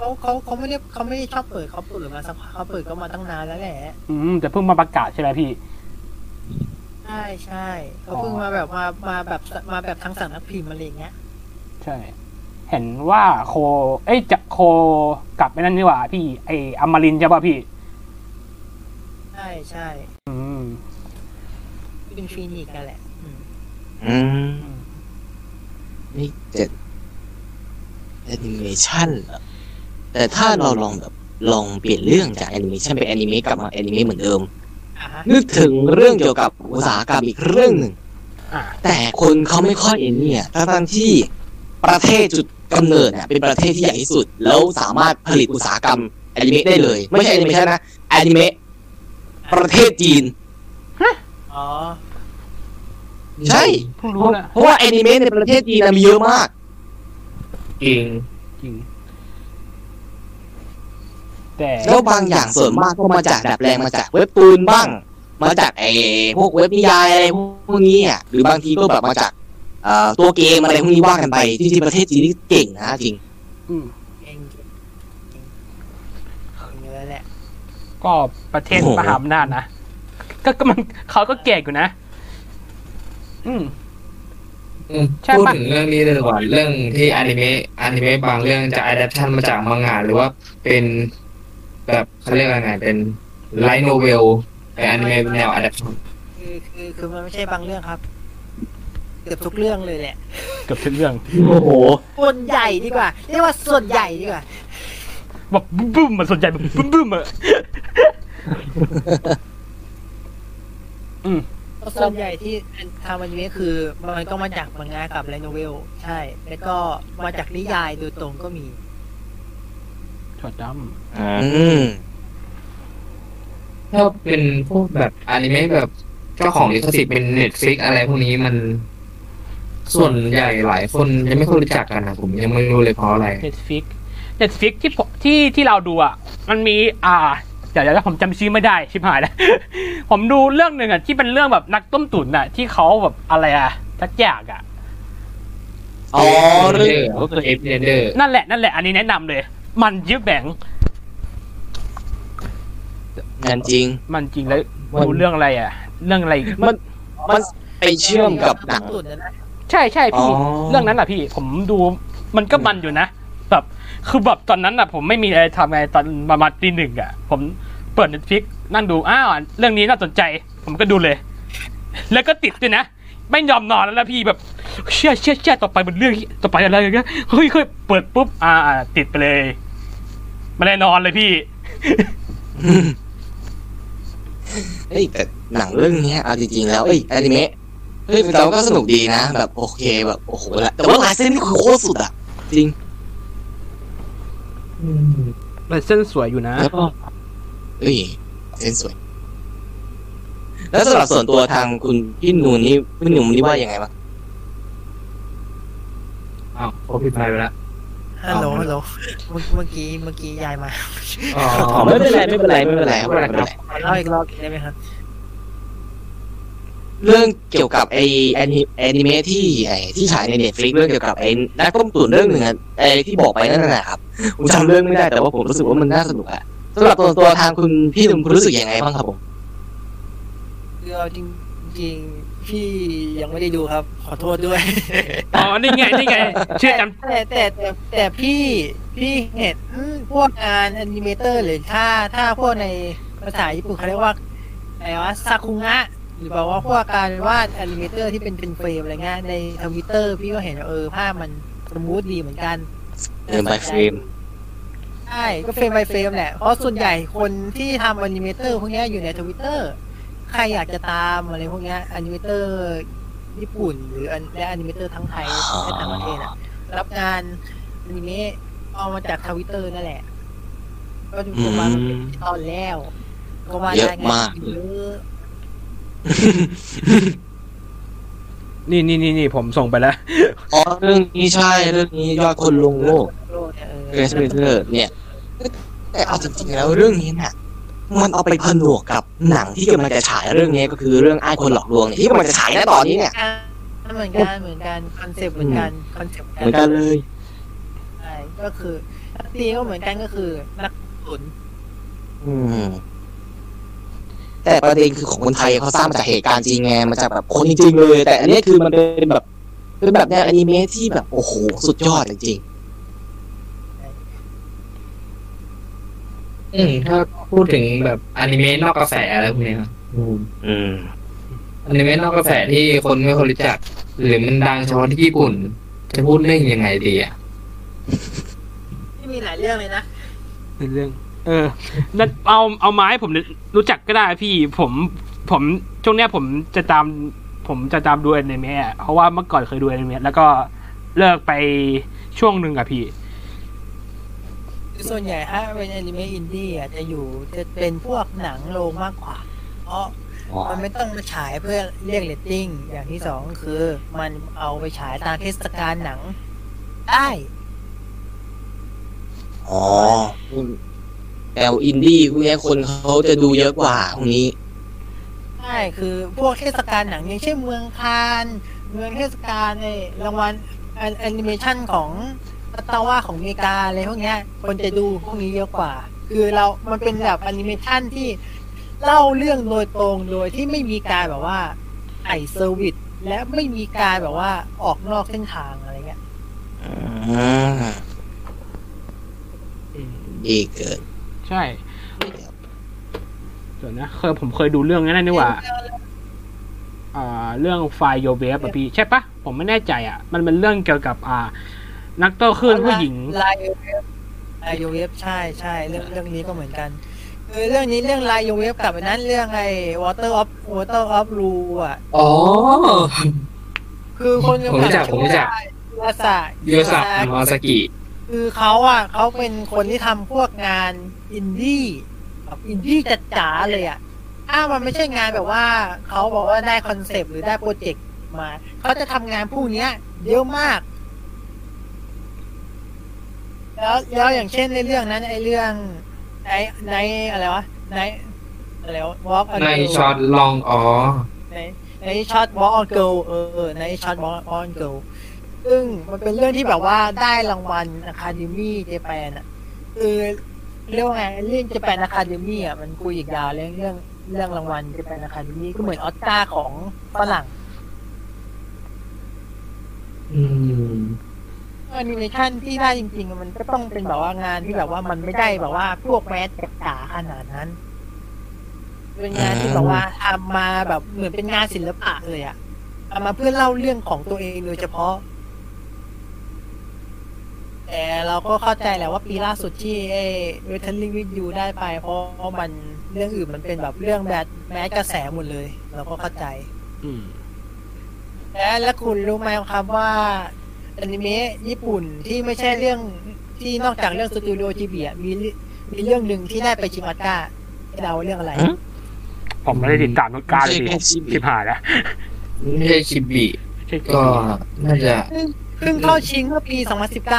เขาเขาเขาไม่ได้เขาไม่ได้ชอบเปิดเขาเปิดมาสักพักเขาเปิดก็มาตั้งนานแล้วแหละอืมแต่เพิ่งมาประกาศใช่ไหมพี่ ใช่ใช่เขาเพิ่งมาแบบมามาแบบมาแบบทางสำนักพิมพ์อะไรอย่างเงี้ย ใช่ เห็นว่าโค เอ้ยจะโคกลับไปนั่นนี่หว่า พี่ไออมรินทร์ใช่ป่ะพี่ ใช่ใช่อืมเป็นฟีนิกซ์กันแหละอืมอืมนี่เจ็ดแอนิเมชันเหรอ แต่ถ้าเราลองแบบลองเปลี่ยนเรื่องจากแอนิเมชันเป็นแอนิเมะกลับมาแอนิเมะเหมือนเดิมอะฮะนึกถึงเรื่องเกี่ยวกับอุตสาหกรรมอีกเรื่องหนึ่งอ่าแต่คนเขาไม่ค่อยเอ็นเนี่ยทั้งๆที่ประเทศจุดกำเนิดเนี่ยเป็นประเทศที่ใหญ่ที่สุด แล้วสามารถผลิตอุตสาหกรรมแอนิเมะได้เลย ไม่ใช่แอนิเมชันนะแอนิเมะประเทศจีนอ๋อใช่เพิ่งรู้นะเพราะว่าแอนิเมะในประเทศจีนนะมีเยอะมากจริงจริง แต่แล้วบางอย่างส่วนมากก็มาจากดัดแปลงมาจากเว็บตูนบ้าง มาจากไอ้พวกเว็บนิยายอะไรพวกนี้อะหรือบางทีก็แบบมาจากเอ่อตัวเกมอะไรพวกนี้ว่ากันไปจริงๆประเทศจีนนี่เก่งนะจริง อืมเองจริงจริงเนื้อแหละ ก็ประเทศโอ้โหมหาอำนาจนะก็ก็มันเขาก็เก่งอยู่นะ อืมอืมใช่พูดปะถึงเรื่องนี้เลยดีกว่าเรื่องที่อนิเมะอนิเมะบางเรื่องจะ adaptation มาจากมังงะหรือว่าเป็น แบบเขาเรียกว่าไงเป็นlight novel เป็นอนิเมะแนว adaptation คือคือคือมันไม่ใช่บางเรื่องครับ เกือบทุกเรื่องเลยแหละเกือบทุกเรื่อง โอ้โหส่วนใหญ่ดีกว่าเรียกว่าส่วนใหญ่ดีกว่าแบบบึ้มบึ้มๆมันสนใจแบบบึ้มบึ้มๆอะอืมส่วนใหญ่ที่ทำอนิเมะคือมันก็มาจากมังงะกับ light novel ใช่ แล้วก็มาจากนิยายโดยตรงก็มี ถั่วดอืมถ้าเป็นพวกแบบอนิเมะแบบเจ้าของลิขสิทธิ์เป็น Netflix อะไรพวกนี้มัน ส่วนใหญ่หลายคนยังไม่ค่อยรู้จักกันนะผมยังไม่รู้เลยเพราะอะไรำ Netflix Netflix ที่ผมที่ที่เราดูอะ มันมี อ่าเดี๋ยวเดี๋ยวผมจำชื่อไม่ได้ชิบหายแล้ว ผมดูเรื่องหนึ่งอะที่เป็นเรื่องแบบนักต้มตุ๋นอะ ที่เขาแบบอะไรอะทักอย่างอะ อ๋อเรื่องเอฟเดอร์นั่นแหละนั่นแหละอันนี้แนะนำเลย มันยืบแบงงานจริง มันจริงแล้วมันดูเรื่องอะไรอะ เรื่องอะไรอีกมันมันไปเชื่อมกับหนังตุ่นนะนะใช่ใช่พี่อ๋อเรื่องนั้นแหละพี่ ผมดูมันก็มันอยู่นะแบบคือแบบตอนนั้นอะ ผมไม่มีอะไรทำไงตอนประมาณตีหนึ่งอะ ผมเปิด Netflix นั่งดูอ้าวเรื่องนี้น่าสนใจ ผมก็ดูเลย แล้วก็ติดด้วยนะ ไม่ยอมนอนแล้วนะพี่แบบ เชื่อเชื่อเชื่อต่อไปมันเรื่องต่อไปอะไรอย่างเงี้ยเฮ้ยเฮ้ยเปิดปุ๊บอ่าอ่าติดไปเลยไม่ได้นอนเลยพี่เฮ้ยแต่หนังเรื่องเนี้ยเอาจริงๆแล้วเอ้ยอนิเมะเฮ้ยเราก็สนุกดีนะแบบโอเคแบบโอ้โหละแต่ว่าลายเส้นนี่คือโคตรสุดอะ จริงลายเส้นสวยอยู่นะแล้วก็เอ้ยเส้นสวย แล้วสำหรับส่วนตัวทางคุณพี่นูนนี่พี่หนุ่มนี่ว่ายังไงบ้าง อ้าวเขาผิดไปไปแล้ว ฮัลโหลฮัลโหลเมื่อเมื่อกี้เมื่อกี้ยายมาอ๋ออ๋อไม่เป็นไรไม่เป็นไรไม่เป็นไรครับไม่เป็นไรขอเล่าอีกรอบได้ไหมครับ เรื่องเกี่ยวกับไอ้แอนิแอนิเมะที่ไอ้ที่ฉายใน Netflix เรื่องเกี่ยวกับไอ้นักต้มตุ๋นเรื่องหนึ่งอะไอ้ที่บอกไปนั่นน่ะครับผมจำเรื่องไม่ได้แต่ว่าผมรู้สึกว่ามันน่าสนุกอะสำหรับตัวตัวทางคุณพี่หนุ่มคุณรู้สึกยังไงบ้างครับผมคือเอาจริงๆ พี่ยังไม่ได้ดูครับ ขอโทษด้วย อ๋อ นี่ไง นี่ไงเชื่อจแต่แต่แต่แต่พี่พี่เห็นพวกงาน animator หรือถ้าถ้าพวกในภาษาญี่ปุ่นเขาเรียกว่าอะไรวะ sakuga หรือแบบว่าพวกการวาด animator ที่เป็นเป็นเฟรมอะไรเงี้ยในทวิตเตอร์พี่ก็เห็นว่าเออภาพมัน smooth ดีเหมือนกันเดินไปเฟรมใช่ก็เฟรม by เฟรมแหละเพราะส่วนใหญ่คนที่ทำ animator พวกเนี้ยอยู่ในทวิตเตอร์ ใครอยากจะตามอะไรพวกเนี้ย animator ญี่ปุ่น หรืออันและ animator ทั้งไทยและต่างประเทศอะรับงานอนิเมะเอามาจากทวิตเตอร์นั่นแหละ ก็ดูประมาณมันเป็นตอนแล้วก็ว่าเยอะได้ไงมากเยอะำนี่นี่นี่นี่ผมส่งไปแล้ว อ๋อเรื่องนี้ใช่เรื่องนี้ยอดคนลวงโลกโลกเนี่ยเออ Great Pretenderเนี่ยแต่เอาจริงๆแล้วเรื่องนี้เนี่ย มันเอาไปผนวกกับหนังที่กำลังจะฉายเรื่องนี้ก็คือเรื่องไอ้ายคนหลอกลวงเนี่ยที่กำลังจะฉายในตอนนี้เนี่ยเหมือนกันเหมือนกันคอนเซปต์เหมือนกันคอนเซปต์เหมือนกันเลยใช่ก็คือนักตีก็เหมือนกันก็คือนักตุ๋นอืมแต่ประเด็นคือของคนไทยเขาสร้างมาจากเหตุการณ์จริงไงมาจากแบบคนจริงๆเลย แต่อันนี้คือมันเป็นแบบเป็นแบบแนวอนิเมะที่แบบโอ้โหสุดยอดจริง อืมถ้าพูดถึงแบบอนิเมะนอกกระแสอะไรพวกเนี้ยครับๆอืมอืมอนิเมะนอกกระแสที่คนไม่ค่อยรู้จัก หรือมันดังเฉพาะที่ญี่ปุ่น จะพูดเรื่องยังไงดีอะที่มีหลายเรื่องเลยนะเรื่อง เออนั่นเอาเอาไม้ผมรู้จักก็ได้พี่ผมผมช่วงเนี้ยผมจะตาม ผมจะตามดูอนิเมะอะเพราะว่าเมื่อก่อนเคยดูอนิเมะแล้วก็เลิกไปช่วงหนึ่งอะพี่ ส่วนใหญ่ถ้าเป็นแอนิเมะอินดี้อะจะอยู่จะเป็นพวกหนังโรงมากกว่า เพราะอ๋อมันไม่ต้องมาฉายเพื่อเรียกเรตติ้ง อย่างที่สองก็คือมันเอาไปฉายตามเทศกาลหนังได้อ๋อแนวอินดี้พวกเนี้ยคนเขาจะดูเยอะกว่าพวกนี้ใช่คือพวกเทศกาลหนังอย่างเช่นเมืองคานส์เมืองเทศกาลไอ้รางวัลแอนิเมชันของส ตาว่าของอเมริกาอะไรพวกเนี้ย คนจะดูพวกนี้เยอะกว่า คือเรา มันเป็นแบบแอนิเมชันที่เล่าเรื่องโดยตรงโดยที่ไม่มีการแบบว่าไอ้ service และไม่มีการแบบว่าออกนอกเส้นทางอะไรเงี้ยอืมดีเกิน ใช่เดี๋ยวนะเคยผมเคยดูเรื่องนั้นนี่หว่าอ่าเรื่องไฟโยเวฟอะพี่ ใช่ปะผมไม่แน่ใจอะ มันเป็นเรื่องเกี่ยวกับอ่า นักโต้คลื่นผู้หญิงไลโอเวฟไลโอเวฟใช่ใช่เรื่องเรื่องนี้ก็เหมือนกันคือเรื่องนี้เรื่อง Ride Your Wave กับอันนั้นเรื่องไอ้ Water of Water of Blue อะอ๋อ คือคนผมรู้จักผมรู้จักยูอาสะยูอาสะมาซาอากิ คือเขาอะเขาเป็นคนที่ทำพวกงานอินดี้แบบอินดี้จ๋าๆเลยอะถ้ามันไม่ใช่งานแบบว่าเขาบอกว่าได้คอนเซปต์หรือได้โปรเจกต์มา เขาจะทำงานพวกเนี้ยเยอะมาก แล้วแล้วอย่างเช่นในเรื่องนั้นไอเรื่องในในอะไรวะในอะไรวะ Walk on ใน Girl ช็อตลองอ๋อในในช็อต Walk on Girl เออในช็อต Walk on Girl ซึ่งมันเป็นเรื่องที่แบบว่าได้รางวัล Academy Japan อะคือเรียกว่าไงเรื่อง Japan Academy อะมันคุยอีกยาวเรื่องเรื่องเรื่องรางวัล Japan Academy ก็เหมือนออสการ์ของฝรั่ง อืม แอนิเมชันที่ได้จริงๆ มันก็ต้องเป็นแบบว่างานที่แบบว่ามันไม่ได้แบบว่าพวกแมสจ๋าขนาดนั้น เป็นงานที่แบบว่าทำมาแบบเหมือนเป็นงานศิลปะเลยอะทำมาเพื่อเล่าเรื่องของตัวเองโดยเฉพาะ แต่เราก็เข้าใจแหละว่าปีล่าสุดที่เอเวทลิงวิดยูได้ไป เพราะมันเรื่องอื่นมันเป็นแบบเรื่องแบบแมสกระแสหมดเลย เราก็เข้าใจ อืมและแล้วคุณรู้ไหมครับว่า อนิเมะญี่ปุ่นที่ไม่ใช่เรื่องที่นอกจากเรื่องสตูดิโอจีเบียมีเรื่องมีเรื่องหนึ่งที่ได้ไปชิงออสการ์ให้เดาว่าเรื่องอะไรฮะผมไม่ได้ติดตามทุกการเลยไม่ดิใช่แค่ชิบิชิบหายแล้วไม่ใช่ชิบิใช่ก็น่าจะเพิ่งเข้าชิงเมื่อปี 2019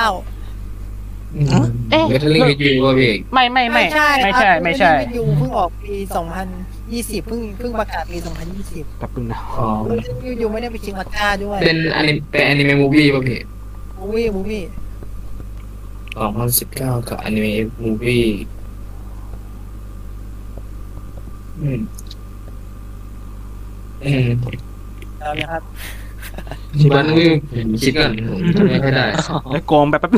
เอ๊ะเวทลิงวิดยูว่าพี่ไม่ไม่ไม่ใช่ไม่ใช่ไม่ใช่ไม่ยูเพิ่งออกปี 2020เพิ่งเพิ่งประกาศปี2020แป๊บนึงนะอ๋อยูยูไม่ได้ไปชิงออสการ์ด้วยเป็นอนิเป็นอนิเมะมูวี่ป่ะพี่มูวี่มูวี่สองพันสิบเก้ากับอนิเมะมูวี่อืมอืมแล้วนะครับ มันไม่คิดก่อนผมจำไม่ค่อยได้แล้วโกงแป๊บแป๊บ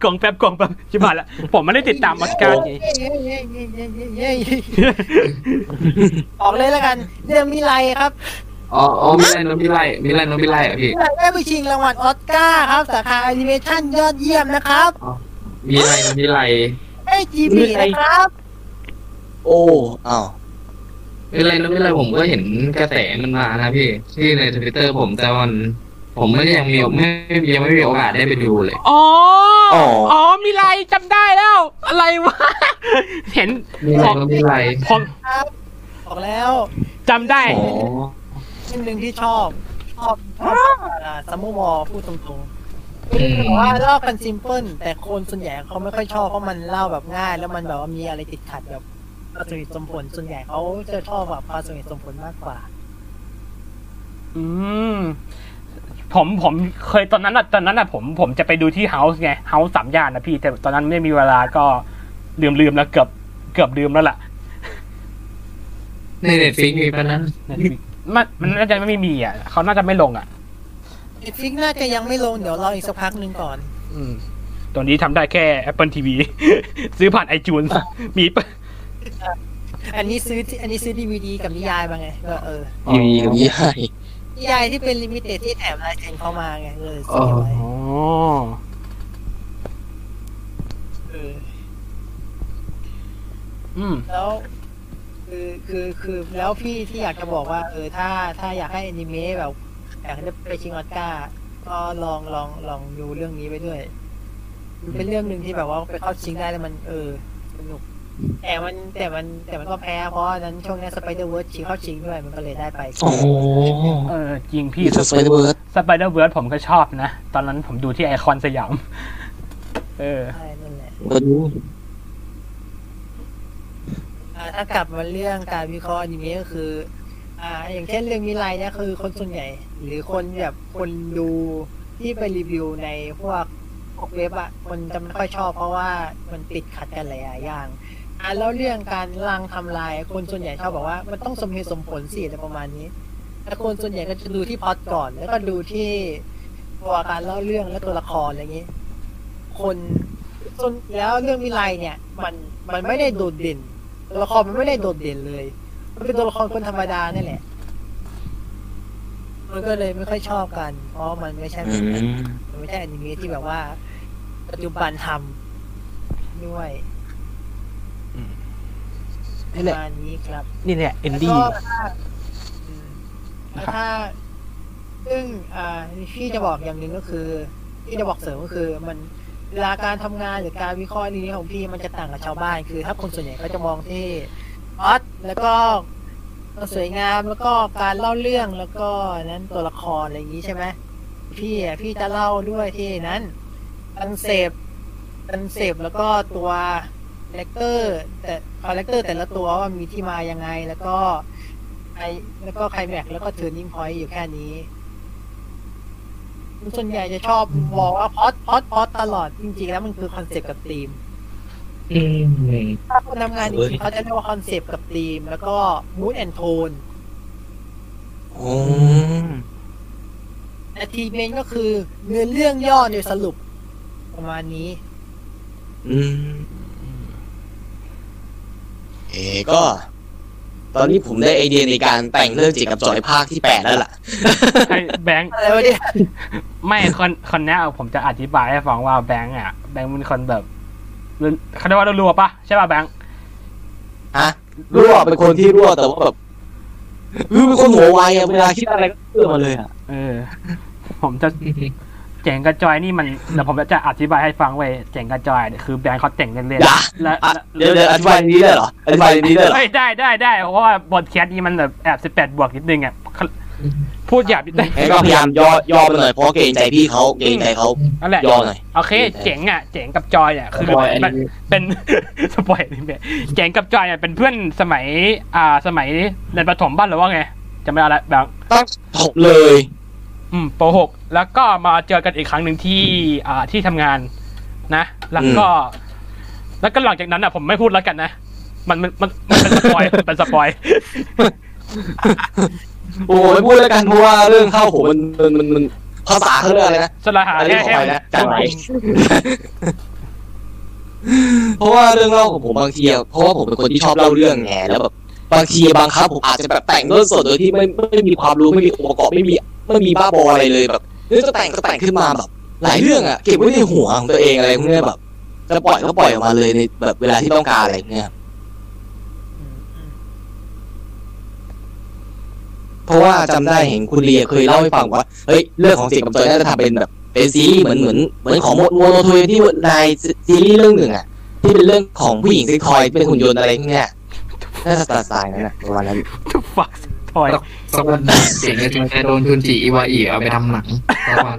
โกงแป๊บโกงแป๊บชิบหายแล้วผมไม่ได้ติดตามออสการ์ไงเย้เย้เย้เย้เย้เย้เย้ออกเลยแล้วกัน เรื่องมิไรครับอ๋ออ๋อ Mirai no Mirai Mirai no Mirai อะพี่ Mirai ได้ไปชิงรางวัลออสการ์ครับสาขาแอนิเมชันยอดเยี่ยมนะครับ Mirai no Mirai ไอจีบีนะครับ โอ้อ้าว Mirai no Mirai ผมก็เห็นกระแสมันมานะพี่ ที่ในทวิตเตอร์ผมแต่วันผมไม่ได้ยังมีไม่ยังไม่มีโอกาสได้ไปดูเลย อ๋อ อ๋ออ๋อมิไรจำได้แล้ว อะไรวะ เห็น Mirai no Mirai ผมครับบอกแล้วจำได้อ๋อเรื่องหนึ่งที่ชอบ ชอบชอบ Summer Wars พูดตรงๆคือแบบว่าเล่ากัน simple แต่คนส่วนใหญ่เขาไม่ค่อยชอบเพราะมันเล่าแบบง่าย แล้วมันแบบว่ามีอะไรติดขัดแบบ ประสมเหตุสมผลส่วนใหญ่เขาจะชอบแบบประสมเหตุสมผลมากกว่า อืมผมผมเคยตอนนั้นอะตอนนั้นอะผมผมจะไปดูที่ House ไง House สามย่านนะพี่ แต่ตอนนั้นไม่มีเวลาก็ลืมลืมแล้วเกือบเกือบลืมแล้วล่ะ ใน Netflix มีปะนั้นมันมันน่าจะไม่มีอะเขาน่าจะไม่ลงอะ Netflix น่าจะยังไม่ลงเดี๋ยวรออีกสักพักหนึ่งก่อน อืมตัวนี้ทำได้แค่ Apple TV ซื้อผ่าน iTunes มีปะ อันนี้ซื้อที่อันนี้ซื้อดีวดีกับนิยายมาไงก็เออทีวีกับยี่ห้อนิยายที่เป็นลิมิเต็ดที่แถมลายเซ็นเข้ามาไงเลยอ๋ซื้ออไว้อ๋อเอออืมแล้วคือคือคือแล้วพี่ที่อยากจะบอกว่า เออถ้าถ้าอยากให้อนิเมะแบบอยากจะไปชิงออสการ์ก็ลองลองลองดูเรื่องนี้ไปด้วยมันเป็นเรื่องหนึ่งที่แบบว่าไปเข้าชิงได้แล้วมันเออสนุก แต่มันแต่มันแต่มันก็แพ้เพราะอันนั้นช่วงนี้ Spider-Verse ชิงเข้าชิงด้วยมันก็เลยได้ไปโอ้โหเออจริงพี่พี่ Spider-Verse Spider-Verse ผมก็ชอบนะ ตอนนั้นผมดูที่ไอคอนสยาม เออใช่นั่นแหละมาดูอ่าถ้ากลับมาเรื่องการวิเคราะห์อนิเมะก็คือ อ่า อย่างเช่นเรื่องมิไรเนี่ยคือคนส่วนใหญ่ หรือคนแบบคนดูที่ไปรีวิวในพวกพวกเว็บอะคนจะไม่ค่อยชอบเพราะว่ามันติดขัดกันหลายๆอย่าง อ่าแล้วเรื่องการลังทำลาย คนส่วนใหญ่ชอบบอกว่ามันต้องสมเหตุสมผลสิอะไรประมาณนี้แต่คนส่วนใหญ่ก็จะดูที่พล็อตก่อน แล้วก็ดูที่ตัวการเล่าเรื่องและตัวละครอะไรอย่างนี้ คนส่วนแล้วเรื่องมิไลเนี่ย มันมันไม่ได้โดดเด่น ตัวละครมันไม่ได้โดดเด่นเลย มันเป็นตัวละครคนธรรมดานี่แหละ มันก็เลยไม่ค่อยชอบกัน เพราะมันไม่ใช่อืมมันไม่ใช่อนิเมะที่แบบว่า ปัจจุบันทำด้วย นี่ปแหระละมาณนี้ครับนี่แหละเอนแล้วดี้ก็ถ้าอืมแล้วถ้า ซึ่งอ่าพี่จะบอกอย่างหนึ่งก็คือพี่จะบอกเสริมก็คือ มันเวลาการทำงานหรือการวิเคราะห์นี้ของพี่มันจะต่างกับชาวบ้าน คือ ถ้าคนส่วนใหญ่ก็จะมองที่ออสแล้วก็สวยงามแล้วก็การเล่าเรื่องแล้วก็นั้นตัวละครอะไรอย่างนี้ใช่ไหมพี่อะพี่จะเล่าด้วยที่นั้น concept concept แล้วก็ตัว character แต่ character แต่ละตัวว่ามีที่มายังไง แล้วก็ไอแล้วก็ไคลแม็กซ์แล้วก็ turning point อยู่แค่นี้ ส่วนใหญ่จะชอบบอกว่า plot plot plot ตลอดจริงๆ แล้วมันคือ concept กับธีมอืมถ้าคนทำงานจริงๆเขาจะเรียกว่า concept กับธีม แล้วก็ mood and tone โอ้ใน achievement ก็คือเนื้อเรื่องย่อโดยสรุปประมาณนี้ อืม เอก็ ตอนนี้ผมได้ไอเดียในการแต่งเรื่องเจ๋งกับจอยภาคที่แปดแล้วล่ะไอ้แบงค์อะไรวะเนี่ยไม่คนคนเนี้ยผมจะอธิบายให้ฟังว่าแบงค์อะแบงค์เป็นคนแบบเขาเรียกว่ารัวๆปะใช่ป่ะแบงค์ฮะรั่วเป็นคนที่รั่วแต่ว่าแบบคือเป็นคนหัวไวอะเวลาคิดอะไรก็เชื่อมาเลยอะเออ ผมจะ เจ๋งกระจอยนี่มันเดี๋ยวผมจะอธิบายให้ฟังไว้ยเจ๋งกระจอยเนี่ยคือแบงค์เขาเจ๋งเล่นอย่าๆและอะและเดี๋ยวเดี๋ยวอธิบายนี้ได้เหรออธิบายนี้ได้เหรอเฮ้ยได้ได้ได้เพราะว่าบทแคสนี้มันแบบแอบสิบแปดบวกนิดนึงอะพูดหยาบนิดนึงงั้นก็พยายามย่อย่อไปหน่อยเพราะเกรงใจพี่เขาเกรงใจเขานั่นแหละย่อหน่อยโอเคเจ๋งอะเจ๋งกับจอยเนี่ยคือ spoil อันมันนี้เป็น spoil นี่เจ๋งกับจอยเนี่ยเป็นเพื่อนสมัยอ่าสมัยเรียนประถมบ้านหรือว่าไงจะไม่เอาละแบบต้องถกเลย อืมปหก แล้วก็มาเจอกันอีกครั้งหนึ่งที่อ่าที่ทำงานนะ แล้วก็ แล้วก็หลังจากนั้นอะผมไม่พูดแล้วกันนะ มันมันมันมันเป็น spoil เป็น spoilโอ้ไม่พูดแล้วกันเพราะว่าเรื่องเข้าผมมันมันมันมันภาษาเขาเรียกอะไรนะ สลาหาอันนี้แค่ขอแค่ไปนะจัดไว้เพราะว่าเรื่องเล่าของผมบางทีอะเพราะว่าผมเป็นคนที่ชอบเล่าเรื่องไงแล้วแบบบางทีบางครั้งผมอาจจะแบบแต่งเรื่องสดโดยที่ไม่ไม่มีความรู้ไม่มีองค์ประกอบไม่มีไม่มีบ้าบออะไรเลยแบบ เรื่องจะแต่งก็แต่งขึ้นมาแบบ หลายเรื่องอะเก็บไว้ในหัวของตัวเองอะไรพวกเนี้ยแบบจะปล่อยก็ปล่อยออกมาเลยในแบบเวลาที่ต้องการอะไรเนี้ยเพราะว่าจำได้เห็นคุณเลียเคยเล่าให้ฟังว่าเฮ้ยเรื่องของเจกกับจอยน่าจะทำเป็นแบบเป็นซีรีส์เหมือนเหมือนเหมือนของโมโนโทยที่ในซีรีส์เรื่องหนึ่งอะที่เป็นเรื่องของผู้หญิงซ็กทอยเป็นหุ่นยนต์อะไรพวกเนี้ยน่าจะสไตล์นั้นอะประมาณนั้นทุกฝัก ถอยสักวันเจ๋งจะจะโดนทุนจีอีวาอีเอาไปทำหนังสักวัน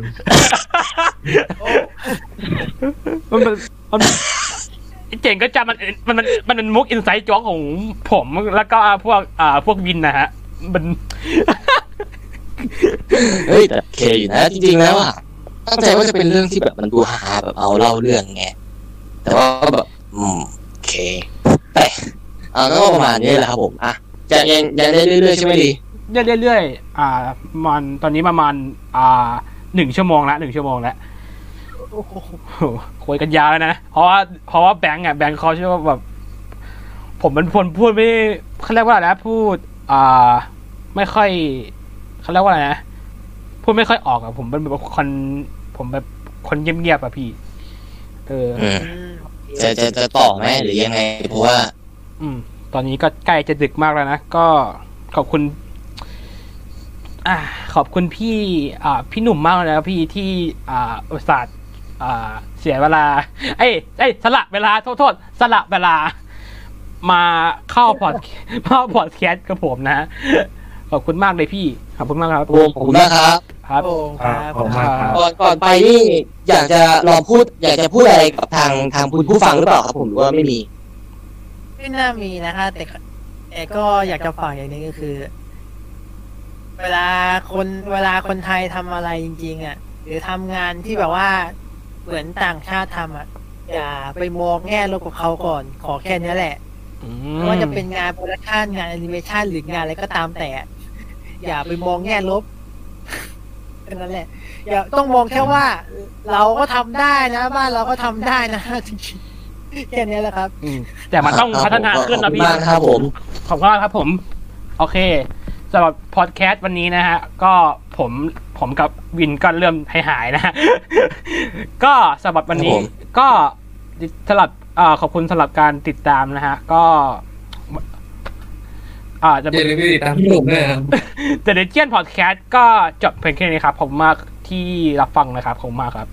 มันมันมันเจ๋งก็จำมันมันมันมันเป็นมุกอินไซต์จ็อกของผมแล้วก็พวกอ่าพวกวินนะฮะ มันเฮ้ยแต่โอเคอยู่นะจริงๆแล้วอะตั้งใจว่าจะเป็นเรื่องที่แบบมันดูฮาๆแบบเอาเล่าเรื่องไงแต่ว่าก็แบบ อืมโอเคแต่อ่าก็ประมาณนี้แหละครับผมอะ จะยังยังได้เรื่อยๆใช่ไหมดีเรื่อยๆเรื่อยๆอ่า มันตอนนี้ประมาณอ่าหนึ่งชั่วโมงละหนึ่งชั่วโมงแล้วโอ้โหโอ้โหคุยกันยาวแล้วนะ เพราะว่าเพราะว่าแบงก์อะแบงก์เขาชื่อว่าแบบ ผมเป็นคนพูดไม่เขาเรียกว่าอะไรนะพูด อ่า ไม่ค่อยเขาเรียกว่าอะไรนะพูดไม่ค่อยออกอะผมเป็นแบบคนผมแบบคนเงียบๆอะพี่ เอออืมอืมจะจะจะต่อไหมหรือยังไงเพราะว่า อืม ตอนนี้ก็ใกล้จะดึกมากแล้วนะ ก็ขอบคุณอ่าขอบคุณพี่อ่าพี่หนุ่มมากเลยนะครับพี่ที่อ่าอุตส่าห์อ่าเสียเวลา เอ้ยเอ้ยสละเวลาโทษโทษสละเวลา มาเข้าพอดเข้าพอดแคสต์กับผมนะขอบคุณมากเลยพี่ ขอบคุณมากครับโอ้ขอบคุณมากครับครับโอ้ครับขอบคุณมากครับก่อนก่อนไปนี่อยากจะลองพูด อยากจะพูดอะไรกับทางทางคุณผู้ฟังหรือเปล่าครับผมหรือว่าไม่มี ไม่น่ามีนะคะ แต่แต่ก็อยากจะฝากอย่างหนึงก็คือ เวลาคนเวลาคนไทยทำอะไรจริง ๆ อะ หรือทำงานที่แบบว่าเหมือนต่างชาติทำอะ อย่าไปมองแง่ลบกับเขาก่อน ขอแค่นี้แหละ อืไม่ว่าจะเป็นงาน production งานแอนิเมชันหรืองานอะไรก็ตามแต่ อย่าไปมองแง่ลบแค่นั้นแหละ อย่าต้องมองแค่ว่า เราก็ทำได้นะ บ้านเราก็ทำได้นะจริงๆ แค่นี้แหละครับอืมแต่มันต้องพัฒนาขึ้นขอบคุณพี่มากครับผม ขอบคุณมากครับผม โอเคสำหรับพอดแคสต์วันนี้นะฮะ ก็ผมผมกับวินก็เริ่มหายหายๆนะฮะก็สำหรับวันนี้ครับผมก็สำหรับเอ่อขอบคุณสำหรับการติดตามนะฮะ ก็อ่าจะอย่าลืมไปติดตามพี่หนุ่มด้วยนะครับ The Legend Podcast ก็จบเพียงแค่นี้ครับ ผมมากที่รับฟังนะครับ ผมมากครับ